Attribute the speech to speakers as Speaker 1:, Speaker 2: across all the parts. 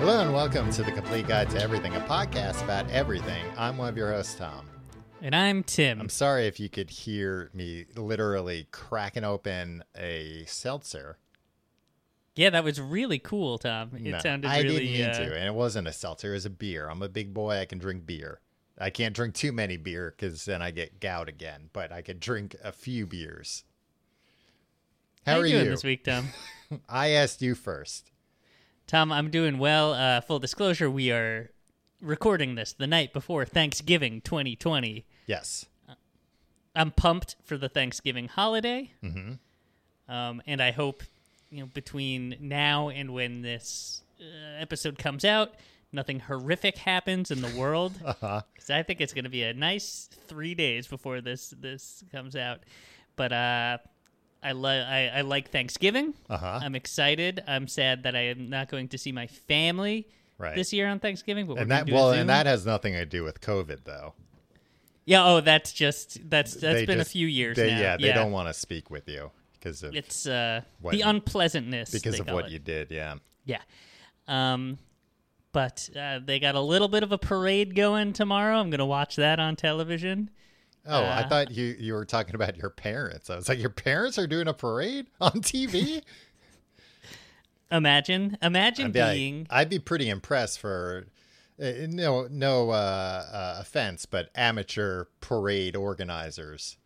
Speaker 1: Hello and welcome to the Complete Guide to Everything, a podcast about everything. I'm one of your hosts, Tom.
Speaker 2: And I'm Tim.
Speaker 1: I'm sorry if you could hear me literally cracking open a seltzer.
Speaker 2: yeah, that was really cool, Tom. It
Speaker 1: No,
Speaker 2: sounded
Speaker 1: I
Speaker 2: really.
Speaker 1: didn't mean
Speaker 2: uh,
Speaker 1: to, and it wasn't a seltzer. It was a beer. I'm a big boy. I can drink beer. I can't drink too many beer because then I get gout again. But I could drink a few beers. How,
Speaker 2: How,
Speaker 1: are
Speaker 2: you doing
Speaker 1: you?
Speaker 2: this week, Tom?
Speaker 1: I asked you first.
Speaker 2: Tom, I'm doing well. Uh, full disclosure, we are recording this the night before Thanksgiving 2020.
Speaker 1: Yes.
Speaker 2: I'm pumped for the Thanksgiving holiday. Mm-hmm. Um, and I hope, you know, between now and when this uh, episode comes out, nothing horrific happens in the world.
Speaker 1: Uh-huh.
Speaker 2: Because I think it's going to be a nice three days before this this comes out. But uh, I, li- I I like Thanksgiving.
Speaker 1: Uh-huh.
Speaker 2: I'm excited. I'm sad that I am not going to see my family
Speaker 1: Right.
Speaker 2: this year on Thanksgiving. But we're
Speaker 1: And that well, and that has nothing to do with COVID, though.
Speaker 2: yeah. Oh, that's just that's that's
Speaker 1: They
Speaker 2: been
Speaker 1: just-
Speaker 2: a few years
Speaker 1: they-
Speaker 2: now.
Speaker 1: Yeah, they don't want to speak with you because of
Speaker 2: It's uh,
Speaker 1: What-
Speaker 2: the unpleasantness
Speaker 1: because of what
Speaker 2: it.
Speaker 1: you did. Yeah.
Speaker 2: Yeah. Um, but uh, they got a little bit of a parade going tomorrow. I'm gonna watch that on television.
Speaker 1: Oh, I
Speaker 2: Uh,
Speaker 1: thought you you were talking about your parents. I was like, your parents are doing a parade on TV.
Speaker 2: Imagine, imagine
Speaker 1: I'd be, like-
Speaker 2: being.
Speaker 1: I'd be pretty impressed for uh, no no uh, uh, offense, but amateur parade organizers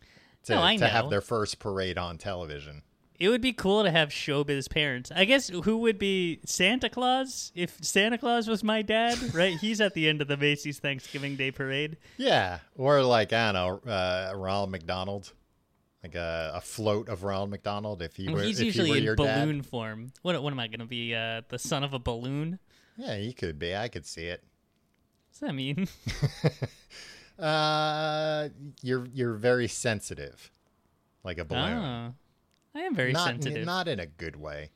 Speaker 1: to,
Speaker 2: No, I
Speaker 1: to have their first parade on television.
Speaker 2: It would be cool to have showbiz parents. I guess who would be Santa Claus if Santa Claus was my dad, right? He's at the end of the Macy's Thanksgiving Day parade.
Speaker 1: Yeah, or like I don't know, uh, Ronald McDonald, like a, a float of Ronald McDonald. If he
Speaker 2: And
Speaker 1: were,
Speaker 2: he's
Speaker 1: if he were
Speaker 2: usually in
Speaker 1: your dad.
Speaker 2: balloon form. What what am I going to be? Uh, the son of a balloon?
Speaker 1: Yeah, he could be. I could see it.
Speaker 2: What's that mean?
Speaker 1: Uh, you're you're very sensitive, like a balloon.
Speaker 2: oh, I am very
Speaker 1: not,
Speaker 2: sensitive.
Speaker 1: Not in a good way.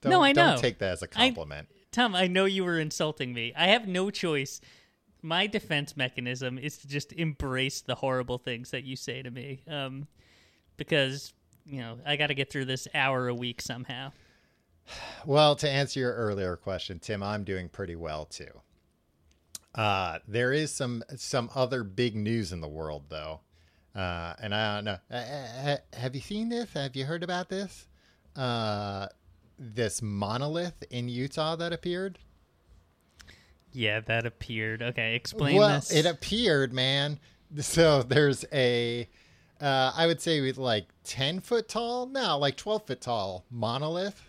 Speaker 1: Don't,
Speaker 2: No, I know.
Speaker 1: Don't take that as a compliment.
Speaker 2: Tom, I know you were insulting me. I have no choice. My defense mechanism is to just embrace the horrible things that you say to me, um, because you know I got to get through this hour a week somehow.
Speaker 1: Well, to answer your earlier question, Tim, I'm doing pretty well too. Uh, there is some some other big news in the world, though, uh, and I don't know. Uh, uh, have you seen this? Have you heard about this? Uh, this monolith in Utah that appeared.
Speaker 2: Yeah, that appeared. Okay, explain
Speaker 1: well,
Speaker 2: this.
Speaker 1: it appeared, man. So there's a, uh, I would say with like ten foot tall, no, like twelve foot tall monolith,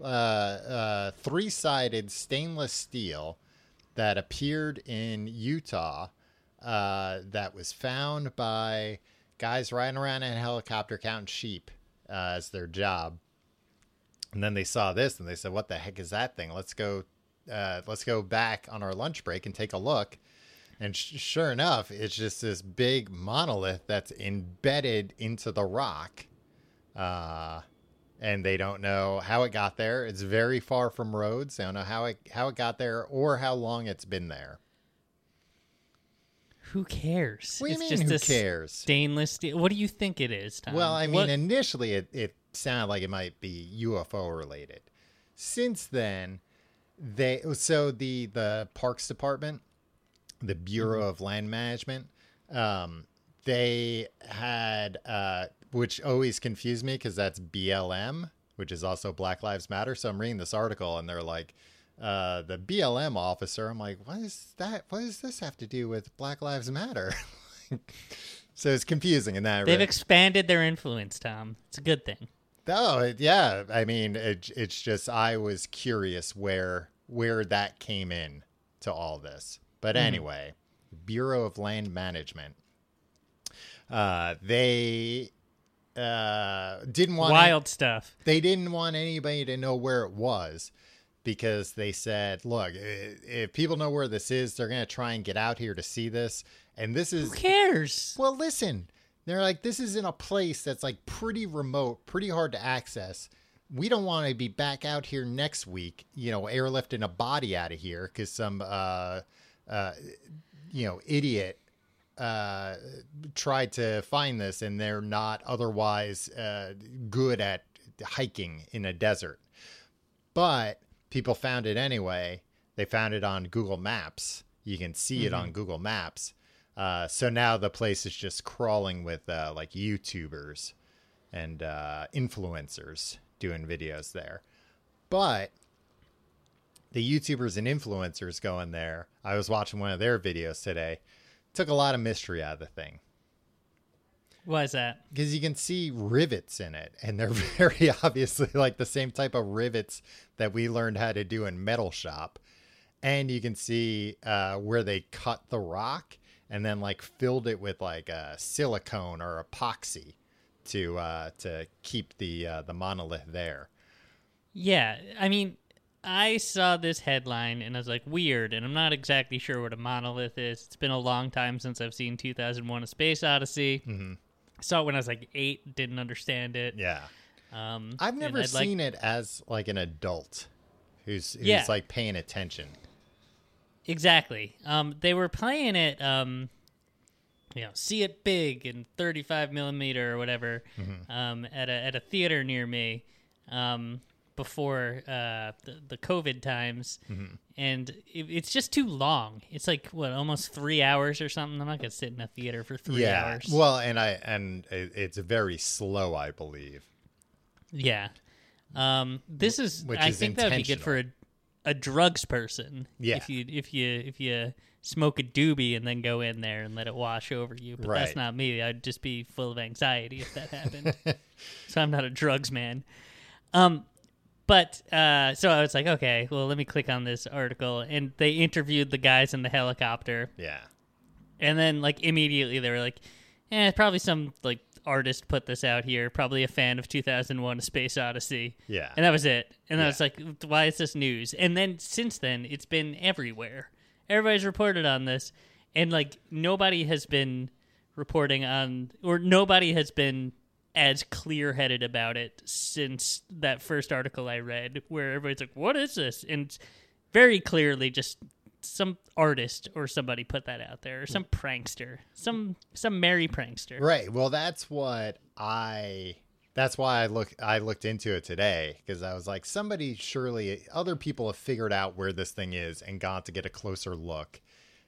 Speaker 1: uh, uh, three sided stainless steel that appeared in Utah. Uh, that was found by guys riding around in a helicopter counting sheep uh, as their job. And then they saw this and they said, "What the heck is that thing? Let's go, uh, let's go back on our lunch break and take a look." And sh- sure enough, it's just this big monolith that's embedded into the rock. Uh, and they don't know how it got there. It's very far from roads. They don't know how it how it got there or how long it's been there.
Speaker 2: Who cares?
Speaker 1: What do you
Speaker 2: it's
Speaker 1: mean,
Speaker 2: just
Speaker 1: who
Speaker 2: a
Speaker 1: cares?
Speaker 2: Stainless steel. What do you think it is, Tom?
Speaker 1: Well, I mean,
Speaker 2: What-
Speaker 1: initially it, it sounded like it might be UFO related. Since then, they so the the Parks Department, the Bureau of Land Management, um, they had uh, which always confused me because that's BLM, which is also Black Lives Matter. So I'm reading this article and they're like. Uh, the BLM officer, I'm like, what is that? What does this have to do with Black Lives Matter? so it's confusing in that.
Speaker 2: they've
Speaker 1: re-
Speaker 2: expanded their influence, Tom. It's a good thing.
Speaker 1: Oh yeah, I mean it, it's just I was curious where where that came in to all this. But anyway, Bureau of Land Management, uh, they uh, didn't want
Speaker 2: Wild stuff.
Speaker 1: they didn't want anybody to know where it was because they said, look, if people know where this is, they're going to try and get out here to see this. And this is
Speaker 2: Who cares?
Speaker 1: well, listen, they're like, this is in a place that's like pretty remote, pretty hard to access. We don't want to be back out here next week, you know, airlifting a body out of here because some, uh, uh, you know, idiot uh, tried to find this and they're not otherwise uh, good at hiking in a desert. But people found it anyway. They found it on Google Maps. You can see it on Google Maps. Uh, so now the place is just crawling with uh, like YouTubers and uh, influencers doing videos there. But the YouTubers and influencers going there, I was watching one of their videos today, took a lot of mystery out of the thing
Speaker 2: Why is that?
Speaker 1: because you can see rivets in it, and they're very obviously like the same type of rivets that we learned how to do in Metal Shop. And you can see uh, where they cut the rock and then like filled it with like a silicone or epoxy to uh, to keep the uh, the monolith there.
Speaker 2: Yeah, I mean, I saw this headline and I was like, weird, and I'm not exactly sure what a monolith is. It's been a long time since I've seen 2001: A Space Odyssey. Mm-hmm. Saw it when I was like eight, didn't understand it.
Speaker 1: Yeah,
Speaker 2: Um,
Speaker 1: I've never
Speaker 2: I'd like-
Speaker 1: seen it as like an adult who's who's
Speaker 2: Yeah.
Speaker 1: like paying attention.
Speaker 2: Exactly. Um, they were playing it, um, you know, see it big in 35 millimeter or whatever,
Speaker 1: Mm-hmm.
Speaker 2: um, at a at a theater near me, um, before uh, the, the COVID times,
Speaker 1: Mm-hmm.
Speaker 2: and it, it's just too long. It's like what, almost three hours or something. I'm not gonna sit in a theater for three
Speaker 1: yeah,
Speaker 2: hours.
Speaker 1: well, and I and it, it's very slow, I believe.
Speaker 2: yeah. Um, this is.
Speaker 1: Which
Speaker 2: I
Speaker 1: is
Speaker 2: think that would be good for a, a drugs person.
Speaker 1: Yeah.
Speaker 2: If you if you if you smoke a doobie and then go in there and let it wash over you, but
Speaker 1: Right.
Speaker 2: that's not me. I'd just be full of anxiety if that happened. so I'm not a drugs man. Um, but uh, so I was like, okay, well, let me click on this article, and they interviewed the guys in the helicopter,
Speaker 1: Yeah.
Speaker 2: and then like immediately they were like, eh, probably some like artist put this out here, probably a fan of 2001: A Space Odyssey.
Speaker 1: Yeah.
Speaker 2: And that was it. And I was like, why is this news? And then since then, it's been everywhere. Everybody's reported on this. And like, nobody has been reporting on, or nobody has been as clear headed about it since that first article I read, where everybody's like, what is this? And very clearly just some artist or somebody put that out there, or some prankster, some some merry prankster.
Speaker 1: Right. Well, that's what I. That's why I look. I looked into it today because I was like, somebody surely other people have figured out where this thing is and got to get a closer look,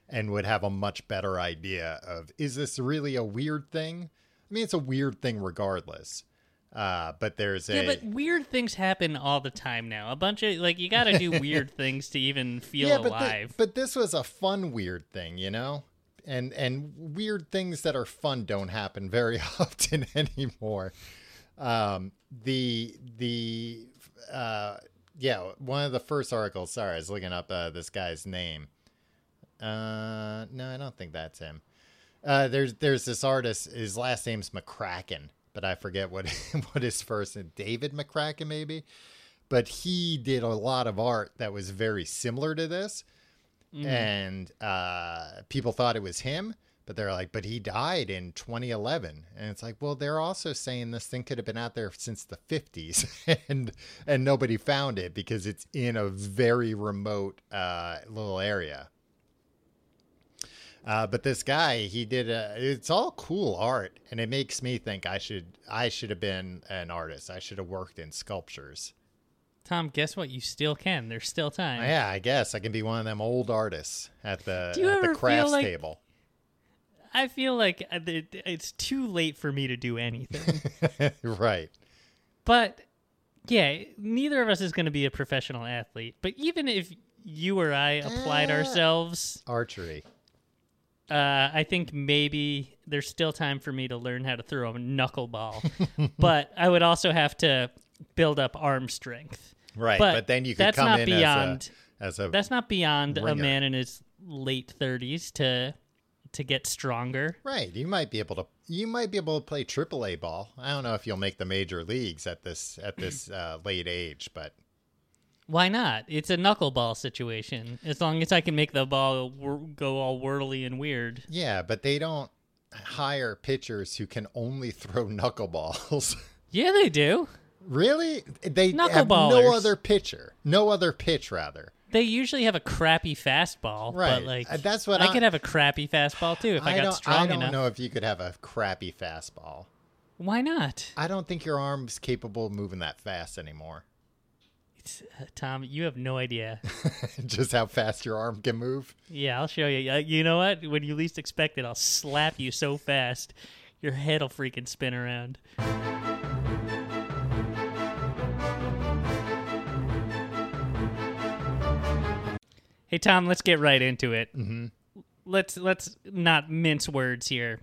Speaker 1: and would have a much better idea of is this really a weird thing? I mean, it's a weird thing regardless. Uh, but there's a
Speaker 2: Yeah, but weird things happen all the time now. A bunch of like you got to do weird things to even feel
Speaker 1: yeah, but,
Speaker 2: alive.
Speaker 1: but this was a fun weird thing, you know. And and weird things that are fun don't happen very often anymore. Um, the the uh, yeah, one of the first articles. Sorry, I was looking up uh, this guy's name. Uh, no, I don't think that's him. Uh, there's there's this artist. His last name's McCracken, but I forget what what his first name. David McCracken, maybe. But he did a lot of art that was very similar to this, and uh, people thought it was him. But they're like, but he died in 2011, and it's like, well, they're also saying this thing could have been out there since the 50s, and and nobody found it because it's in a very remote uh, little area. Uh, but this guy, he did a, it's all cool art, and it makes me think I should I should have been an artist. I should have worked in sculptures.
Speaker 2: Tom, guess what? You still can. There's still time.
Speaker 1: Yeah, I guess I can be one of them old artists at the
Speaker 2: Do you
Speaker 1: at the crafts
Speaker 2: like-
Speaker 1: table.
Speaker 2: I feel like uh, it's too late for me to do anything.
Speaker 1: right.
Speaker 2: but yeah, neither of us is going to be a professional athlete. But even if you or I applied
Speaker 1: Eh.
Speaker 2: ourselves,
Speaker 1: Archery.
Speaker 2: Uh, I think maybe there's still time for me to learn how to throw a knuckleball, but I would also have to build up arm strength.
Speaker 1: Right,
Speaker 2: But
Speaker 1: but, then you could
Speaker 2: that's
Speaker 1: come
Speaker 2: not
Speaker 1: in
Speaker 2: beyond-
Speaker 1: as a as a
Speaker 2: That's not beyond a man in his late 30s to to get stronger.
Speaker 1: right. You might be able to you might be able to play AAA ball. I don't know if you'll make the major leagues at this at this uh, late age, but
Speaker 2: Why not? It's a knuckleball situation. As long as I can make the ball whir- go all whirly and weird.
Speaker 1: yeah, but they don't hire pitchers who can only throw knuckleballs.
Speaker 2: Yeah, they do.
Speaker 1: really? They have no other pitcher, no other pitch rather.
Speaker 2: They usually have a crappy fastball,
Speaker 1: Right.
Speaker 2: but like
Speaker 1: Uh, that's what
Speaker 2: I,
Speaker 1: I-
Speaker 2: could have a crappy fastball too if I, got strong enough.
Speaker 1: I don't
Speaker 2: enough.
Speaker 1: know if you could have a crappy fastball.
Speaker 2: Why not?
Speaker 1: I don't think your arm's capable of moving that fast anymore.
Speaker 2: Tom, you have no idea.
Speaker 1: Just how fast your arm can move.
Speaker 2: yeah, I'll show you. Uh, you know what? When you least expect it, I'll slap you so fast, your head'll freaking spin around. Hey Tom, let's get right into it. Mm-hmm. Let's let's not mince words here.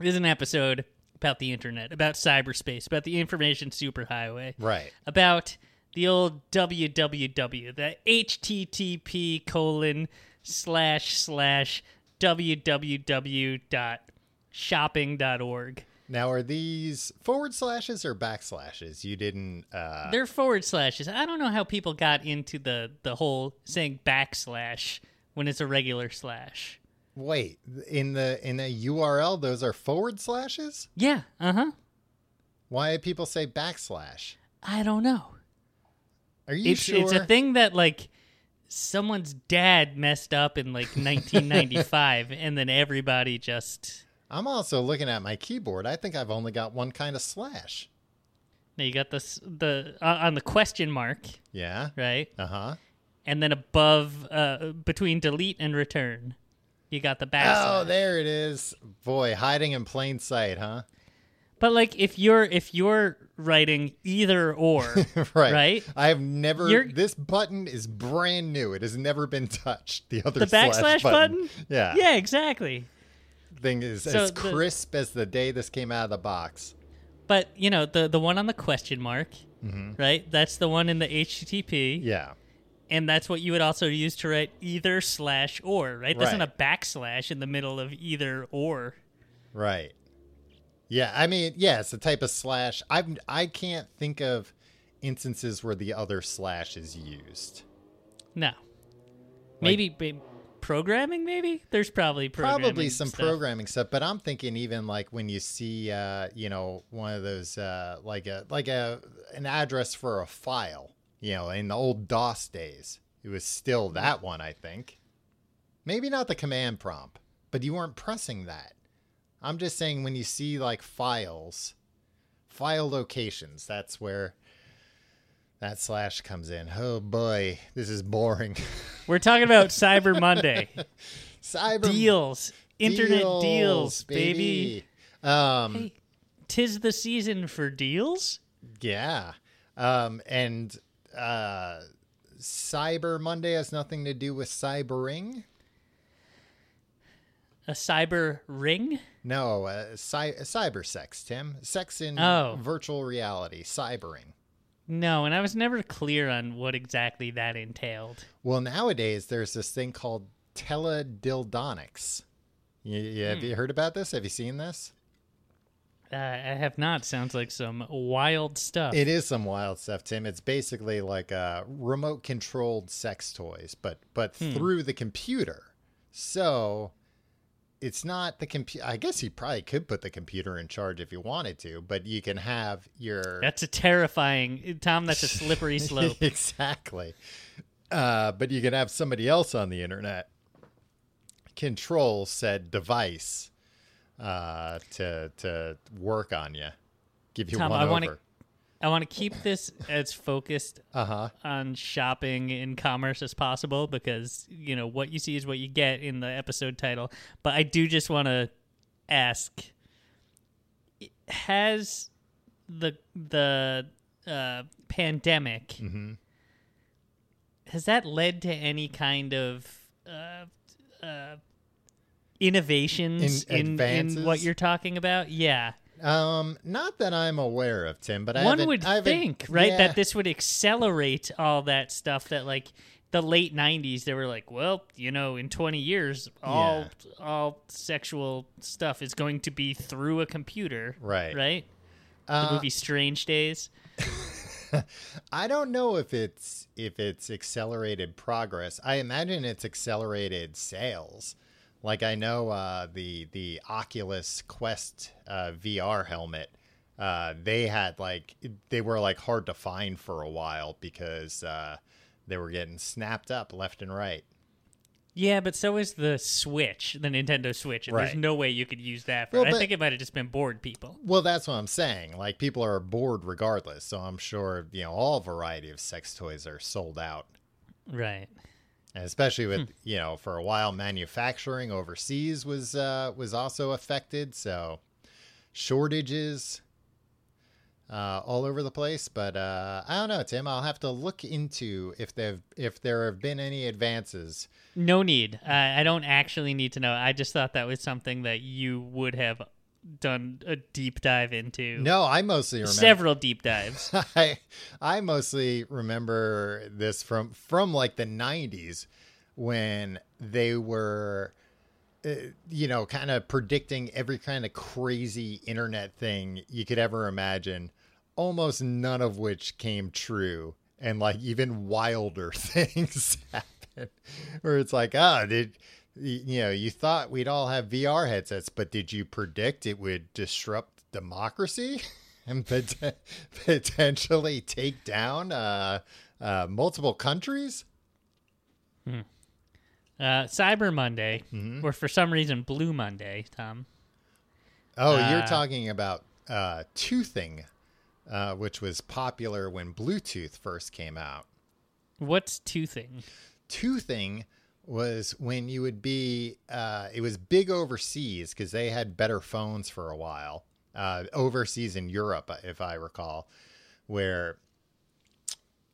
Speaker 2: This is an episode about the internet, about cyberspace, about the information superhighway
Speaker 1: Right.
Speaker 2: about the old www, the http colon slash slash www dot shopping dot org.
Speaker 1: Now, are these forward slashes or backslashes? You didn't. Uh,
Speaker 2: They're forward slashes. I don't know how people got into the the whole saying backslash when it's a regular slash.
Speaker 1: wait, in the in the URL, those are forward slashes.
Speaker 2: Yeah, uh huh.
Speaker 1: Why do people say backslash?
Speaker 2: I don't know.
Speaker 1: Are you
Speaker 2: It's
Speaker 1: sure?
Speaker 2: it's a thing that like someone's dad messed up in like 1995, and then everybody just
Speaker 1: I'm also looking at my keyboard. I think I've only got one kind of slash.
Speaker 2: Now you got this the uh, on the question mark,
Speaker 1: Yeah.
Speaker 2: right?
Speaker 1: Uh huh.
Speaker 2: And then above, uh, between delete and return, you got the backslash.
Speaker 1: Oh, there it is. Boy, hiding in plain sight, huh?
Speaker 2: But like, if you're if you're writing either or,
Speaker 1: right.
Speaker 2: Right?
Speaker 1: I have never.
Speaker 2: You're-
Speaker 1: This button is brand new. It has never been touched. The other
Speaker 2: the
Speaker 1: slash
Speaker 2: backslash button,
Speaker 1: Yeah.
Speaker 2: yeah, exactly.
Speaker 1: Thing is
Speaker 2: So
Speaker 1: as
Speaker 2: the-
Speaker 1: crisp as the day this came out of the box.
Speaker 2: But you know the the one on the question mark,
Speaker 1: Mm-hmm.
Speaker 2: right? That's the one in the HTTP,
Speaker 1: Yeah.
Speaker 2: and that's what you would also use to write either slash or, right? There's not a backslash in the middle of either or.
Speaker 1: Right. Yeah, I mean, yeah, it's the type of slash. I I can't think of instances where the other slash is used.
Speaker 2: No. Maybe ba- programming. Maybe there's probably programming
Speaker 1: Probably some
Speaker 2: stuff.
Speaker 1: programming stuff, but I'm thinking even like when you see, uh, you know, one of those uh, like a like a an address for a file, you know, in the old DOS days, it was still that one. I think. Maybe not the command prompt, but you weren't pressing that. I'm just saying when you see like files, file locations, that's where that slash comes in. Oh boy, this is boring.
Speaker 2: We're talking about Cyber Monday
Speaker 1: Cyber
Speaker 2: deals, internet deals, baby.
Speaker 1: Um,
Speaker 2: Hey, tis the season for deals.
Speaker 1: yeah. Um, and uh, Cyber Monday has nothing to do with cybering.
Speaker 2: A cyber ring.
Speaker 1: No, uh, cy- cyber sex, Tim. Sex in
Speaker 2: Oh.
Speaker 1: virtual reality, cybering.
Speaker 2: No, and I was never clear on what exactly that entailed.
Speaker 1: Well, nowadays there's this thing called teledildonics. You, you,
Speaker 2: Hmm.
Speaker 1: have you heard about this? Have you seen this?
Speaker 2: Uh, I have not. Sounds like some wild stuff.
Speaker 1: It is some wild stuff, Tim. It's basically like uh, remote controlled sex toys, but but
Speaker 2: Hmm.
Speaker 1: through the computer. So it's not the computer. I guess you probably could put the computer in charge if you wanted to, but you can have your
Speaker 2: That's a terrifying, Tom. That's a slippery slope.
Speaker 1: exactly. Uh, but you can have somebody else on the internet control said device uh, to to work on you, give you
Speaker 2: Tom,
Speaker 1: one
Speaker 2: I
Speaker 1: over.
Speaker 2: wanna- I want to keep this as focused
Speaker 1: Uh huh.
Speaker 2: on shopping and commerce as possible because you know what you see is what you get in the episode title. But I do just want to ask: Has the the uh, pandemic has that led to any kind of uh, uh, innovations
Speaker 1: In-
Speaker 2: in, in, what you're talking about. Yeah.
Speaker 1: Um, not that I'm aware of, Tim, but I
Speaker 2: One would
Speaker 1: I
Speaker 2: think, right,
Speaker 1: yeah.
Speaker 2: that this would accelerate all that stuff that like the late 90s they were like, well, you know, in 20 years all all sexual stuff is going to be through a computer.
Speaker 1: Right.
Speaker 2: Right?
Speaker 1: Uh,
Speaker 2: the movie Strange Days.
Speaker 1: I don't know if it's if it's accelerated progress. I imagine it's accelerated sales. Like I know uh, the the Oculus Quest uh, VR helmet, uh, they had like they were like hard to find for a while because uh, they were getting snapped up left and right.
Speaker 2: Yeah, but so is the Switch, the Nintendo Switch, and there's no way you could use that for
Speaker 1: Well,
Speaker 2: I
Speaker 1: but-
Speaker 2: think it might have just been bored people.
Speaker 1: Well, that's what I'm saying. Like people are bored regardless, so I'm sure you know all variety of sex toys are sold out.
Speaker 2: Right.
Speaker 1: And especially with you know for a while manufacturing overseas was uh, was also affected. So shortages uh, all over the place. But uh, i don't know tim. I'll have to look into if they've if there have been any advances.
Speaker 2: No need. I I don't actually need to know. I just thought that was something that you would have done a deep dive into.
Speaker 1: no i mostly remember
Speaker 2: Several deep dives.
Speaker 1: I I mostly remember this from from like the 90s when they were uh, you know kind of predicting every kind of crazy internet thing you could ever imagine almost none of which came true and like even wilder things happened where it's like ah did y- you know you thought we'd all have VR headsets but did you predict it would disrupt democracy and pot- potentially take down uh, uh, multiple countries
Speaker 2: Uh, Cyber Monday,
Speaker 1: Mm-hmm.
Speaker 2: or for some reason Blue Monday, Tom.
Speaker 1: Oh, you're
Speaker 2: Uh,
Speaker 1: talking about uh, toothing, uh, which was popular when Bluetooth first came out.
Speaker 2: What's toothing?
Speaker 1: Toothing was when you would be, uh, it was big overseas because they had better phones for a while. Uh, overseas in Europe, if I recall, where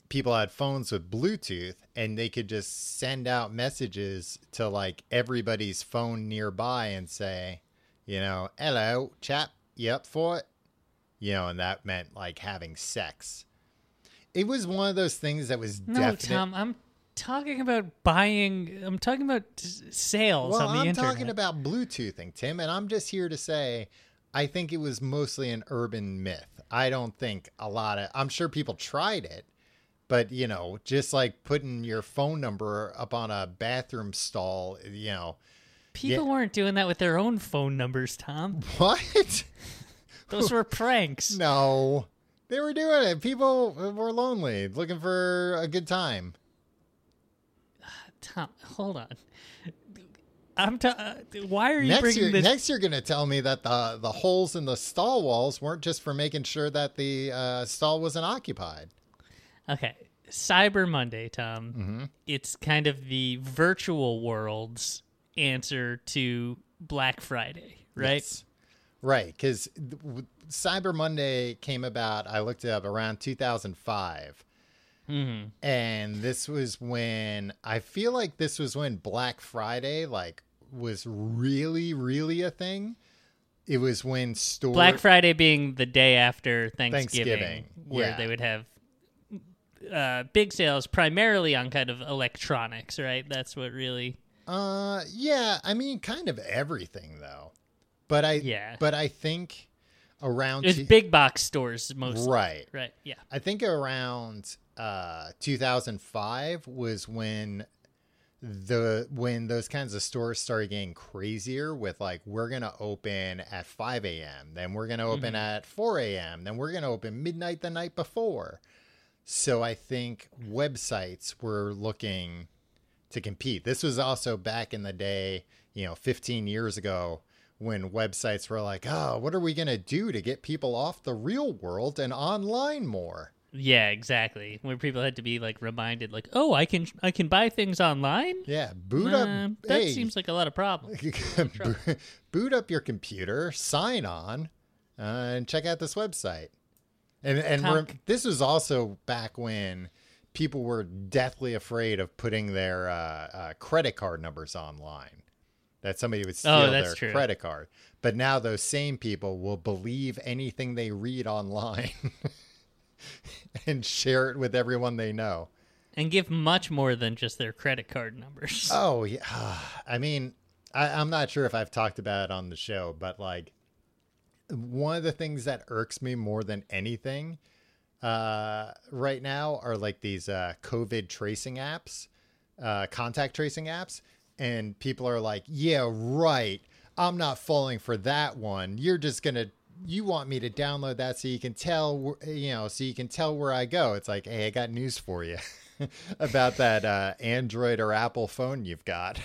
Speaker 1: people had phones with Bluetooth and they could just send out messages to like everybody's phone nearby and say, you know, hello, chap, you up for it? You know, and that meant like having sex. It was one of those things that was
Speaker 2: No,
Speaker 1: definite.
Speaker 2: Tom, I'm talking about buying. I'm talking about sales
Speaker 1: well,
Speaker 2: on the
Speaker 1: I'm
Speaker 2: internet.
Speaker 1: talking about Bluetoothing, Tim, and I'm just here to say I think it was mostly an urban myth. I don't think a lot of I'm sure people tried it, but you know, just like putting your phone number up on a bathroom stall, you know,
Speaker 2: People
Speaker 1: yeah.
Speaker 2: weren't doing that with their own phone numbers, Tom.
Speaker 1: what?
Speaker 2: Those were pranks.
Speaker 1: no. They were doing it. People were lonely, looking for a good time.
Speaker 2: Tom, hold on. I'm. Ta- uh, why are you
Speaker 1: Next
Speaker 2: bringing
Speaker 1: year,
Speaker 2: this?
Speaker 1: next you're going to tell me that the the holes in the stall walls weren't just for making sure that the uh, stall wasn't occupied.
Speaker 2: Okay, Cyber Monday, Tom.
Speaker 1: Mm-hmm.
Speaker 2: It's kind of the virtual world's answer to Black Friday, right?
Speaker 1: Yes. Right, because Cyber Monday came about. I looked it up around 2005,
Speaker 2: Mm-hmm.
Speaker 1: and this was when I feel like this was when Black Friday like was really, really a thing. It was when store
Speaker 2: Black Friday being the day after Thanksgiving,
Speaker 1: Thanksgiving,
Speaker 2: where
Speaker 1: yeah.
Speaker 2: they would have uh, big sales primarily on kind of electronics, right? That's what really.
Speaker 1: Uh, yeah. I mean, kind of everything though. But I,
Speaker 2: Yeah.
Speaker 1: But I think around
Speaker 2: It's
Speaker 1: two-
Speaker 2: big box stores mostly.
Speaker 1: right.
Speaker 2: Right. Yeah.
Speaker 1: I think around uh 2005 was when the when those kinds of stores started getting crazier with like we're gonna open at 5 a.m then we're gonna open at 4 a.m then we're gonna open midnight the night before. So i think websites were looking to compete. This was also back in the day you know 15 years ago when websites were like oh what are we gonna do to get people off the real world and online more
Speaker 2: Yeah, exactly. Where people had to be like reminded, like, "Oh, I can I can buy things online."
Speaker 1: Yeah, boot
Speaker 2: Uh,
Speaker 1: up.
Speaker 2: that
Speaker 1: hey,
Speaker 2: seems like a lot of problems.
Speaker 1: boot- boot up your computer, sign on, uh, and check out this website. And and this was also back when people were deathly afraid of putting their uh, uh, credit card numbers online. that somebody would steal
Speaker 2: Oh,
Speaker 1: their
Speaker 2: true.
Speaker 1: credit card. But now those same people will believe anything they read online and share it with everyone they know.
Speaker 2: and give much more than just their credit card numbers.
Speaker 1: Oh yeah, I mean, I, I'm not sure if I've talked about it on the show, but like one of the things that irks me more than anything uh, right now are like these uh, COVID tracing apps, uh, contact tracing apps, and people are like, "Yeah, right. I'm not falling for that one. You're just gonna." You want me to download that so you can tell, you know, so you can tell where I go. It's like, hey, I got news for you about that uh, Android or Apple phone you've got.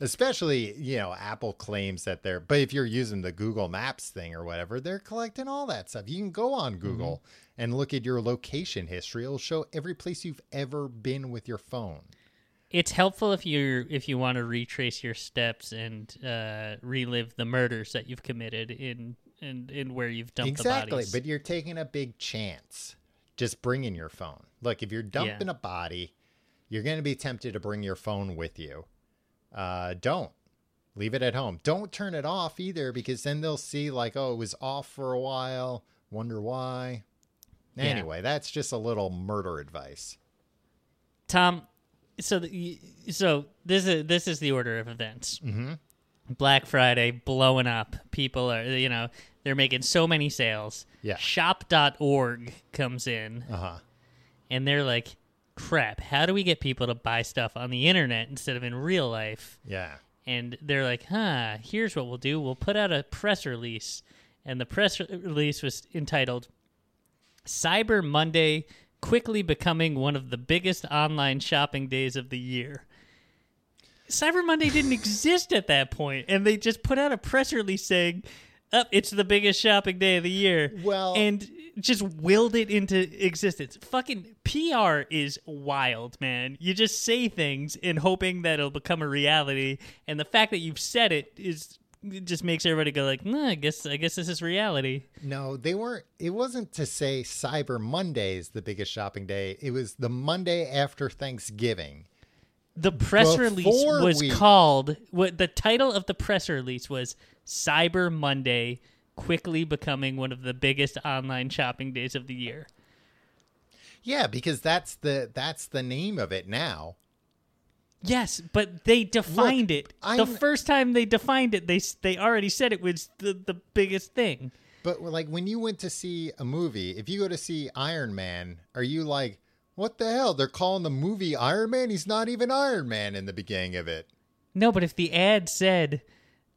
Speaker 1: Especially, you know, Apple claims that they're, but if you're using the Google Maps thing or whatever, they're collecting all that stuff. You can go on Google and look at your location history. It'll show every place you've ever been with your phone.
Speaker 2: It's helpful if you if you want to retrace your steps and uh, relive the murders that you've committed in in, in where you've dumped the
Speaker 1: exactly, but you're taking a big chance just bringing your phone. Look, if you're dumping a body, you're going to be tempted to bring your phone with you. Uh, don't leave it at home. Don't turn it off either, because then they'll see like, oh, it was off for a while. Wonder why.
Speaker 2: Yeah.
Speaker 1: Anyway, that's just a little murder advice.
Speaker 2: Tom, so the, so this is this is the order of events.
Speaker 1: Mhm.
Speaker 2: Black Friday blowing up. People are you know they're making so many sales.
Speaker 1: Yeah.
Speaker 2: Shop.org comes in
Speaker 1: Uh huh.
Speaker 2: and they're like, "Crap! How do we get people to buy stuff on the internet instead of in real life?"
Speaker 1: Yeah.
Speaker 2: and they're like, "Huh, here's what we'll do. We'll put out a press release." And the press release was entitled Cyber Monday quickly becoming one of the biggest online shopping days of the year. Cyber Monday didn't exist at that point, and they just put out a press release saying, "Up, it's the biggest shopping day of the year."
Speaker 1: Well-
Speaker 2: and just willed it into existence. Fucking PR is wild, man. You just say things in hoping that it'll become a reality, and the fact that you've said it is it just makes everybody go like, "Nah, I guess I guess this is reality."
Speaker 1: No, they weren't. It wasn't to say Cyber Monday is the biggest shopping day. It was the Monday after Thanksgiving.
Speaker 2: The press release was
Speaker 1: we-
Speaker 2: called what the title of the press release was Cyber Monday quickly becoming one of the biggest online shopping days of the year.
Speaker 1: Yeah, because that's the that's the name of it now.
Speaker 2: Yes, but they defined
Speaker 1: Look,
Speaker 2: it. the
Speaker 1: I'm-
Speaker 2: first time they defined it, they they already said it was the the biggest thing.
Speaker 1: But like when you went to see a movie, if you go to see Iron Man, are you like, what the hell? They're calling the movie Iron Man? He's not even Iron Man in the beginning of it.
Speaker 2: No, but if the ad said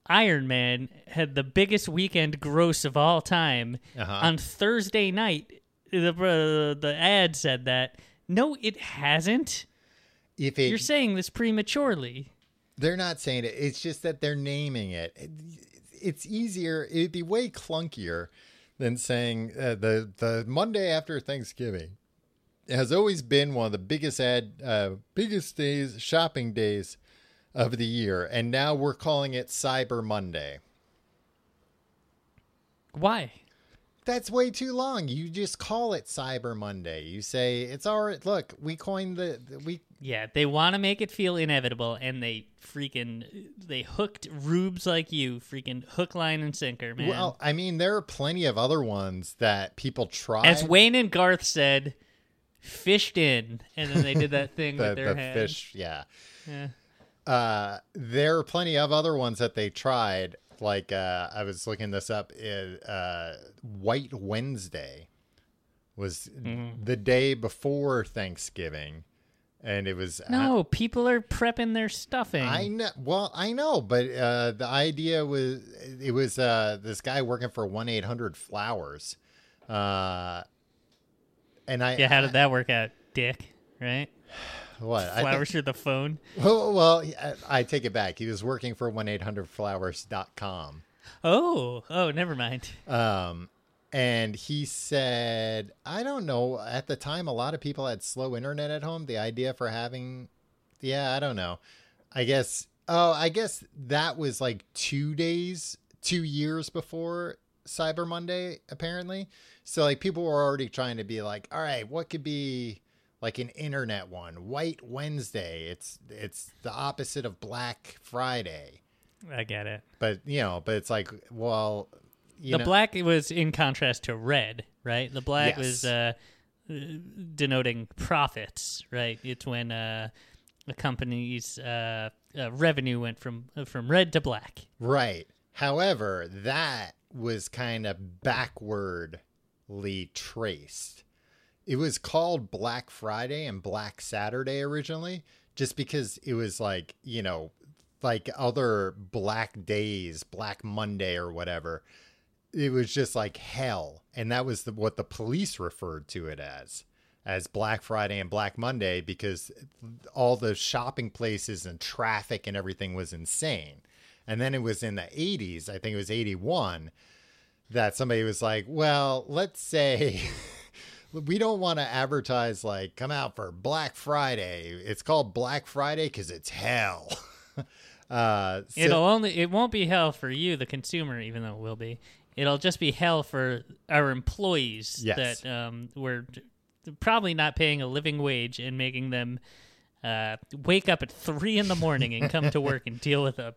Speaker 2: Iron Man had the biggest weekend gross of all time
Speaker 1: Uh-huh.
Speaker 2: on Thursday night, the uh, the ad said that. No, it hasn't.
Speaker 1: If it,
Speaker 2: You're saying this prematurely.
Speaker 1: they're not saying it. It's just that they're naming it. It- It's easier. It'd be way clunkier than saying uh, the the Monday after Thanksgiving has always been one of the biggest ad uh, biggest days shopping days of the year, and now we're calling it Cyber Monday.
Speaker 2: Why?
Speaker 1: That's way too long. You just call it Cyber Monday. You say it's all right. Look, we coined the we.
Speaker 2: Yeah, they want to make it feel inevitable, and they freaking they hooked rubes like you, freaking hook, line, and sinker, man.
Speaker 1: Well, I mean, there are plenty of other ones that people try.
Speaker 2: As Wayne and Garth said, fished in, and then they did that thing
Speaker 1: the,
Speaker 2: with their
Speaker 1: the fish, yeah.
Speaker 2: Yeah.
Speaker 1: Uh, there are plenty of other ones that they tried. Like uh, I was looking this up. Uh, White Wednesday was
Speaker 2: Mm-hmm.
Speaker 1: the day before Thanksgiving, and it was
Speaker 2: No, people are prepping their stuffing.
Speaker 1: I know. Well, I know, but uh, the idea was it was uh, this guy working for one eight hundred flowers, uh, and I
Speaker 2: yeah, how did that work out, Dick? Right?
Speaker 1: what think-
Speaker 2: Flowers through the phone.
Speaker 1: well, well, I, I take it back. He was working for one eight hundred flowers.com.
Speaker 2: Oh, oh, never mind.
Speaker 1: Um, and he said, I don't know. At the time, a lot of people had slow internet at home. The idea for having, yeah, I don't know. I guess, oh, I guess that was like two days, two years before Cyber Monday, apparently. So, like, people were already trying to be like, all right, what could be. like an internet one. White Wednesday. It's it's the opposite of Black Friday.
Speaker 2: I get it.
Speaker 1: But you know, but it's like, well, you
Speaker 2: the
Speaker 1: know,
Speaker 2: black was in contrast to red, right? The black
Speaker 1: Yes.
Speaker 2: was uh, denoting profits, right? It's when uh, a company's uh, uh, revenue went from uh, from red to black.
Speaker 1: Right. However, that was kind of backwardly traced. It was called Black Friday and Black Saturday originally, just because it was like, you know, like other black days, Black Monday or whatever. It was just like hell. And that was the, what the police referred to it as, as Black Friday and Black Monday, because all the shopping places and traffic and everything was insane. And then it was in the 80s, I think it was 81, that somebody was like, well, let's say we don't want to advertise like come out for Black Friday. It's called Black Friday because it's hell. uh, so-
Speaker 2: It'll only it won't be hell for you, the consumer, even though it will be. It'll just be hell for our employees
Speaker 1: Yes.
Speaker 2: that um, we're probably not paying a living wage and making them uh, wake up at three in the morning and come to work and deal with a,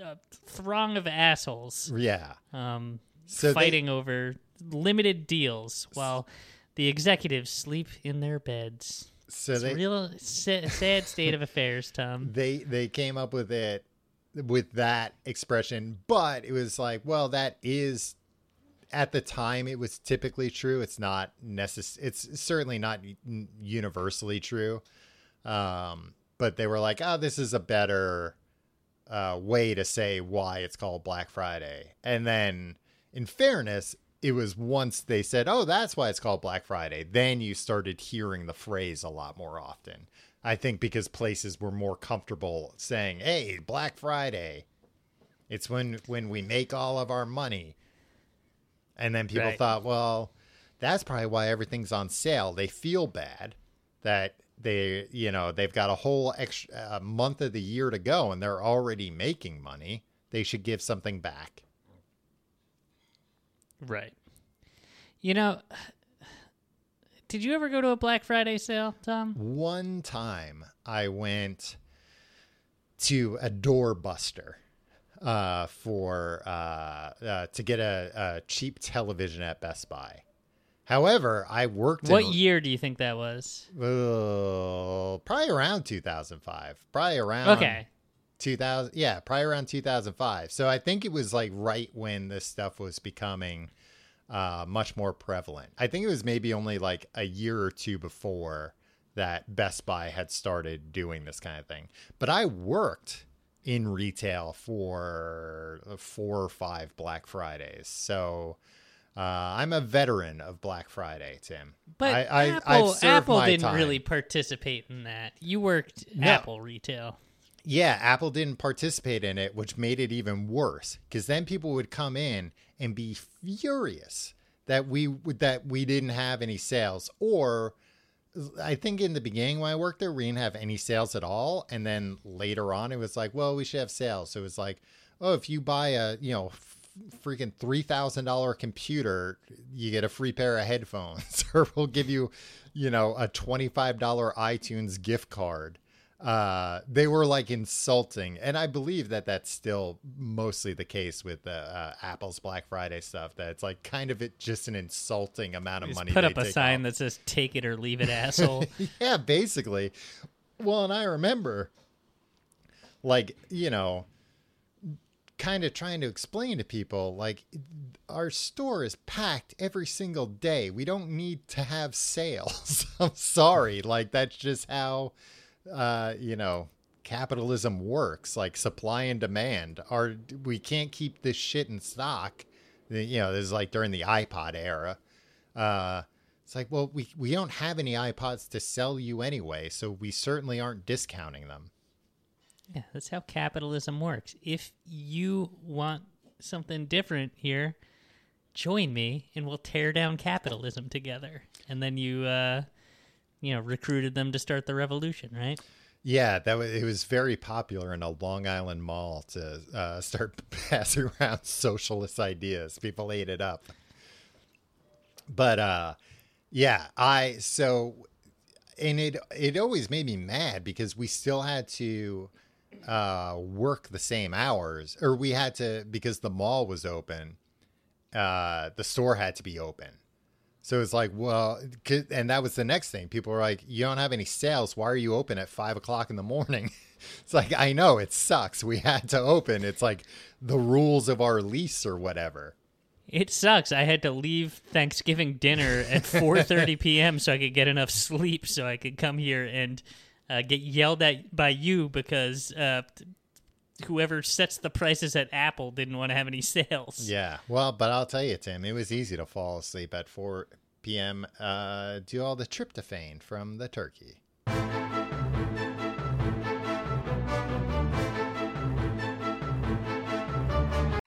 Speaker 2: a throng of assholes
Speaker 1: yeah.
Speaker 2: um,
Speaker 1: So they-
Speaker 2: fighting over limited deals while the executives sleep in their beds.
Speaker 1: So
Speaker 2: It's
Speaker 1: they
Speaker 2: a real sa- sad state of affairs, Tom.
Speaker 1: they they came up with it with that expression, but it was like, well, that is at the time it was typically true. It's not necess- It's certainly not universally true. Um, but they were like, oh, this is a better uh, way to say why it's called Black Friday. And then, in fairness, it was once they said, oh, that's why it's called Black Friday. Then you started hearing the phrase a lot more often. I think because places were more comfortable saying, hey, Black Friday. It's when when we make all of our money. And then people
Speaker 2: Right.
Speaker 1: thought, well, that's probably why everything's on sale. They feel bad that they, you know, they've got a whole extra uh, month of the year to go and they're already making money. They should give something back.
Speaker 2: Right. You know, did you ever go to a Black Friday sale, Tom?
Speaker 1: One time I went to a doorbuster uh, for uh, uh, to get a, a cheap television at Best Buy. However, I worked
Speaker 2: What
Speaker 1: in,
Speaker 2: year do you think that was?
Speaker 1: Uh, probably around 2005. Probably around
Speaker 2: Okay.
Speaker 1: 2000 yeah probably around 2005 so i think it was like right when this stuff was becoming uh much more prevalent i think it was maybe only like a year or two before that best buy had started doing this kind of thing but i worked in retail for four or five black fridays so uh, I'm a veteran of Black Friday, Tim.
Speaker 2: But
Speaker 1: I, I,
Speaker 2: Apple, Apple didn't
Speaker 1: time.
Speaker 2: really participate in that. You worked
Speaker 1: No.
Speaker 2: Apple retail.
Speaker 1: Yeah, Apple didn't participate in it, which made it even worse. Because then people would come in and be furious that we that we didn't have any sales, or I think in the beginning when I worked there, we didn't have any sales at all, and then later on, it was like, well, we should have sales. So it was like, oh, if you buy a you know freaking three thousand dollar computer, you get a free pair of headphones, or we'll give you, you know, a twenty five dollar iTunes gift card uh they were like insulting. And i believe that that's still mostly the case with the uh, apple's black friday stuff that it's like kind of it just an insulting amount of
Speaker 2: Just
Speaker 1: money
Speaker 2: put up a sign
Speaker 1: off.
Speaker 2: that says "Take it or leave it, asshole."
Speaker 1: yeah basically. Well and i remember like you know kind of trying to explain to people like our store is packed every single day. We don't need to have sales. I'm sorry. Like that's just how uh you know capitalism works like supply and demand are we can't keep this shit in stock you know this is like during the ipod era uh it's like well we we don't have any ipods to sell you anyway so we certainly aren't discounting them
Speaker 2: yeah, that's how capitalism works. If you want something different here, join me and we'll tear down capitalism together. And then you, uh, you know, recruited them to start the revolution, right?
Speaker 1: Yeah, that was it was very popular in a Long Island mall to uh, start passing around socialist ideas. People ate it up. But uh yeah, I so and it it always made me mad because we still had to uh, work the same hours, or we had to because the mall was open. Uh, the store had to be open, so it's like, well, and that was the next thing. People were like, "You don't have any sales. Why are you open at five o'clock in the morning?" it's like I know it sucks. We had to open. It's like the rules of our lease or whatever.
Speaker 2: It sucks. I had to leave Thanksgiving dinner at 4:30 p.m. so I could get enough sleep so I could come here and uh, get yelled at by you because uh, whoever sets the prices at Apple didn't want to have any sales.
Speaker 1: Yeah. Well, but I'll tell you, Tim, it was easy to fall asleep at 4 p.m. Uh, do all the tryptophan from the turkey.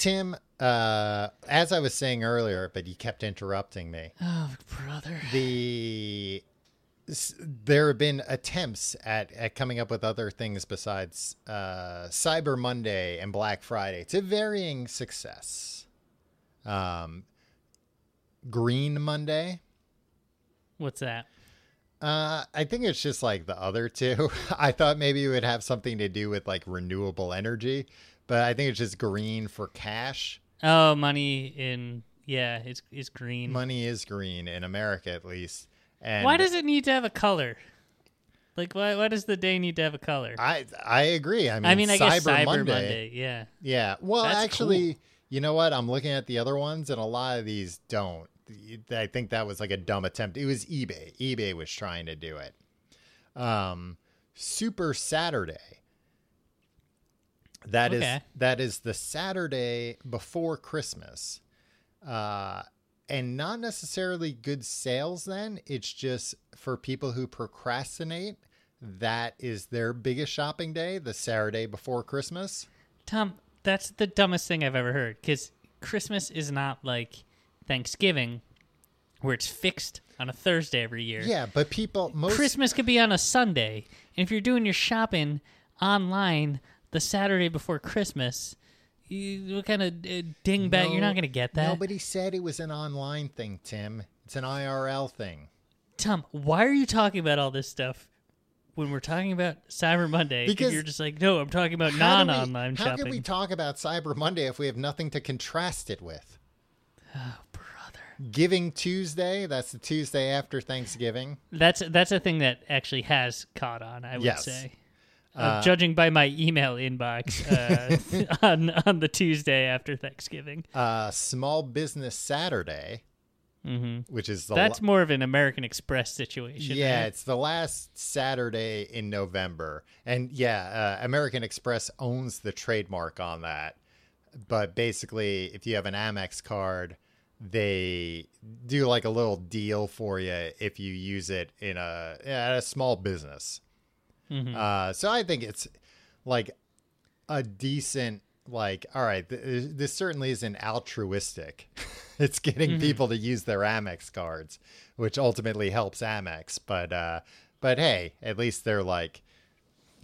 Speaker 1: Tim, uh, as I was saying earlier, but you kept interrupting me.
Speaker 2: Oh, brother.
Speaker 1: the there have been attempts at, at coming up with other things besides uh, Cyber Monday and Black Friday to varying success. Um, Green Monday.
Speaker 2: What's that?
Speaker 1: Uh, I think it's just like the other two. I thought maybe it would have something to do with like renewable energy, but I think it's just green for cash.
Speaker 2: Oh, money in yeah, it's it's green.
Speaker 1: Money is green in America, at least. And
Speaker 2: Why does it need to have a color? Like why why does the day need to have a color?
Speaker 1: I I agree. I mean,
Speaker 2: I mean, I guess
Speaker 1: Cyber
Speaker 2: Cyber
Speaker 1: Monday.
Speaker 2: Monday, yeah.
Speaker 1: Yeah. Well,
Speaker 2: That's
Speaker 1: actually,
Speaker 2: cool.
Speaker 1: you know what? I'm looking at the other ones, and a lot of these don't. I think that was like a dumb attempt. It was eBay. eBay was trying to do it. Um, Super Saturday. That is
Speaker 2: Okay.
Speaker 1: that is the Saturday before Christmas. Uh, and not necessarily good sales then. It's just for people who procrastinate. That is their biggest shopping day, the Saturday before Christmas.
Speaker 2: Tom, that's the dumbest thing I've ever heard. Because Christmas is not like Thanksgiving, where it's fixed on a Thursday every year.
Speaker 1: Yeah, but people most
Speaker 2: Christmas could be on a Sunday. And if you're doing your shopping online the Saturday before Christmas, you, what kind of uh, dingbat? you're not going to get that.
Speaker 1: Nobody said it was an online thing, Tim. It's an IRL thing.
Speaker 2: Tom, why are you talking about all this stuff when we're talking about Cyber Monday?
Speaker 1: Because-
Speaker 2: you're just like, no, I'm talking about
Speaker 1: How do we-
Speaker 2: non-online
Speaker 1: How
Speaker 2: shopping.
Speaker 1: How can we talk about Cyber Monday if we have nothing to contrast it with?
Speaker 2: oh, brother.
Speaker 1: Giving Tuesday, that's the Tuesday after Thanksgiving.
Speaker 2: That's that's a thing that actually has caught on. I would
Speaker 1: Yes.
Speaker 2: say, uh, judging by my email inbox uh, on on the Tuesday after Thanksgiving.
Speaker 1: Uh, Small Business Saturday,
Speaker 2: Mm-hmm.
Speaker 1: which is the
Speaker 2: That's
Speaker 1: la-
Speaker 2: more of an American Express situation.
Speaker 1: yeah,
Speaker 2: right?
Speaker 1: it's the last Saturday in November, and yeah, uh, American Express owns the trademark on that. But basically, if you have an Amex card, they do like a little deal for you if you use it in a at a small business.
Speaker 2: Mm-hmm.
Speaker 1: Uh, so I think it's like a decent like all right th- this certainly isn't altruistic it's getting
Speaker 2: Mm-hmm.
Speaker 1: people to use their amex cards which ultimately helps amex but uh but hey at least they're like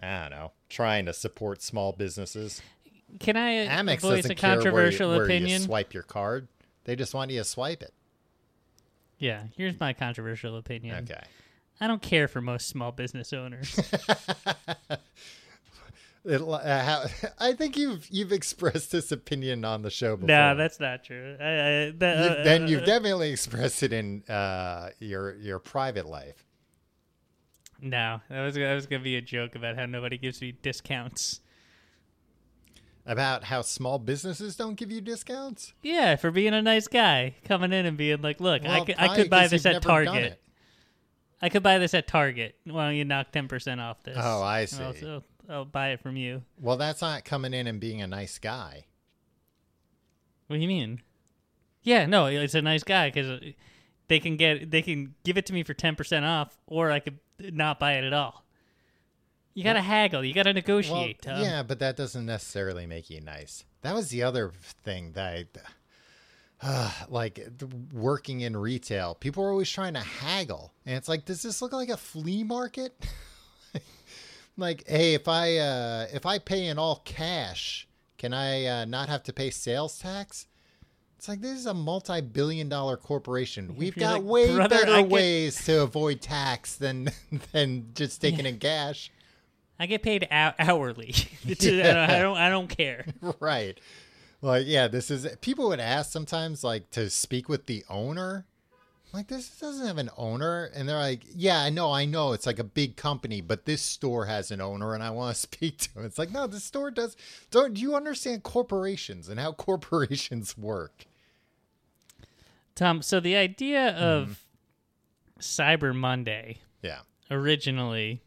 Speaker 1: i don't know trying to support small businesses
Speaker 2: Can I
Speaker 1: amex
Speaker 2: voice
Speaker 1: doesn't
Speaker 2: a
Speaker 1: care where, you,
Speaker 2: controversial
Speaker 1: where
Speaker 2: opinion?
Speaker 1: you swipe your card they just want you to swipe it
Speaker 2: Yeah, here's my controversial opinion.
Speaker 1: okay
Speaker 2: I don't care for most small business owners.
Speaker 1: It, uh, I think you've you've expressed this opinion on the show before.
Speaker 2: no, that's not true. I, I, that,
Speaker 1: You've-
Speaker 2: uh,
Speaker 1: then you've
Speaker 2: uh,
Speaker 1: definitely expressed it in uh, your your private life.
Speaker 2: no. That was that was gonna be a joke about how nobody gives me discounts.
Speaker 1: About how small businesses don't give you discounts.
Speaker 2: Yeah, for being a nice guy, coming in and being like, "Look, I
Speaker 1: Well,
Speaker 2: could, I could buy this at Target. I could buy this at Target. Why don't you knock ten percent off this?
Speaker 1: Oh, I see.
Speaker 2: I'll, I'll, I'll buy it from you.
Speaker 1: Well, that's not coming in and being a nice guy.
Speaker 2: What do you mean? Yeah, no, it's a nice guy because uh, they can get they can give it to me for ten percent off, or I could not buy it at all. You gotta haggle. You gotta negotiate. Tom.
Speaker 1: yeah, but that doesn't necessarily make you nice. That was the other thing that I. Uh, like working in retail, people are always trying to haggle, and it's like, does this look like a flea market? like, hey, if I uh, if I pay in all cash, can I uh, not have to pay sales tax? It's like this is a multi-billion-dollar corporation. We've got
Speaker 2: like,
Speaker 1: way
Speaker 2: "Brother,
Speaker 1: better
Speaker 2: I get-
Speaker 1: ways to avoid tax than than just taking in cash.
Speaker 2: I get paid hou- hourly. Don't, I don't. I don't care.
Speaker 1: right. Like, yeah, this is people would ask sometimes like to speak with the owner. Like this doesn't have an owner, and they're like, "Yeah, I know, I know. It's like a big company, but this store has an owner, and I want to speak to him." It's like, no, the store does. Don't do you understand corporations and how corporations work?
Speaker 2: Tom, so the idea
Speaker 1: Mm-hmm.
Speaker 2: of Cyber Monday
Speaker 1: Yeah,
Speaker 2: originally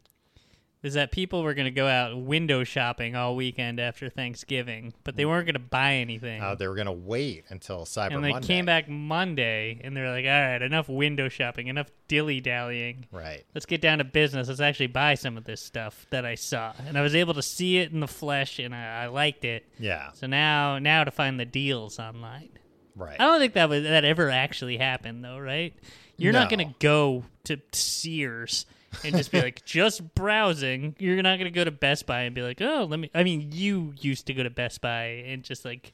Speaker 2: is that people were going to go out window shopping all weekend after Thanksgiving, but they weren't going to buy anything.
Speaker 1: uh, they were gonna wait until Cyber
Speaker 2: and they
Speaker 1: Monday.
Speaker 2: came back Monday and they're like, all right, enough window shopping, enough dilly dallying.
Speaker 1: Right.
Speaker 2: Let's get down to business. Let's actually buy some of this stuff that I saw. And I was able to see it in the flesh and I, I liked it.
Speaker 1: Yeah.
Speaker 2: So now now to find the deals online.
Speaker 1: Right.
Speaker 2: I don't think that was that ever actually happened though, right? You're not going to go to Sears and just be like just browsing. You're not going to go to Best Buy and be like, "Oh, let me I mean, you used to go to Best Buy and just like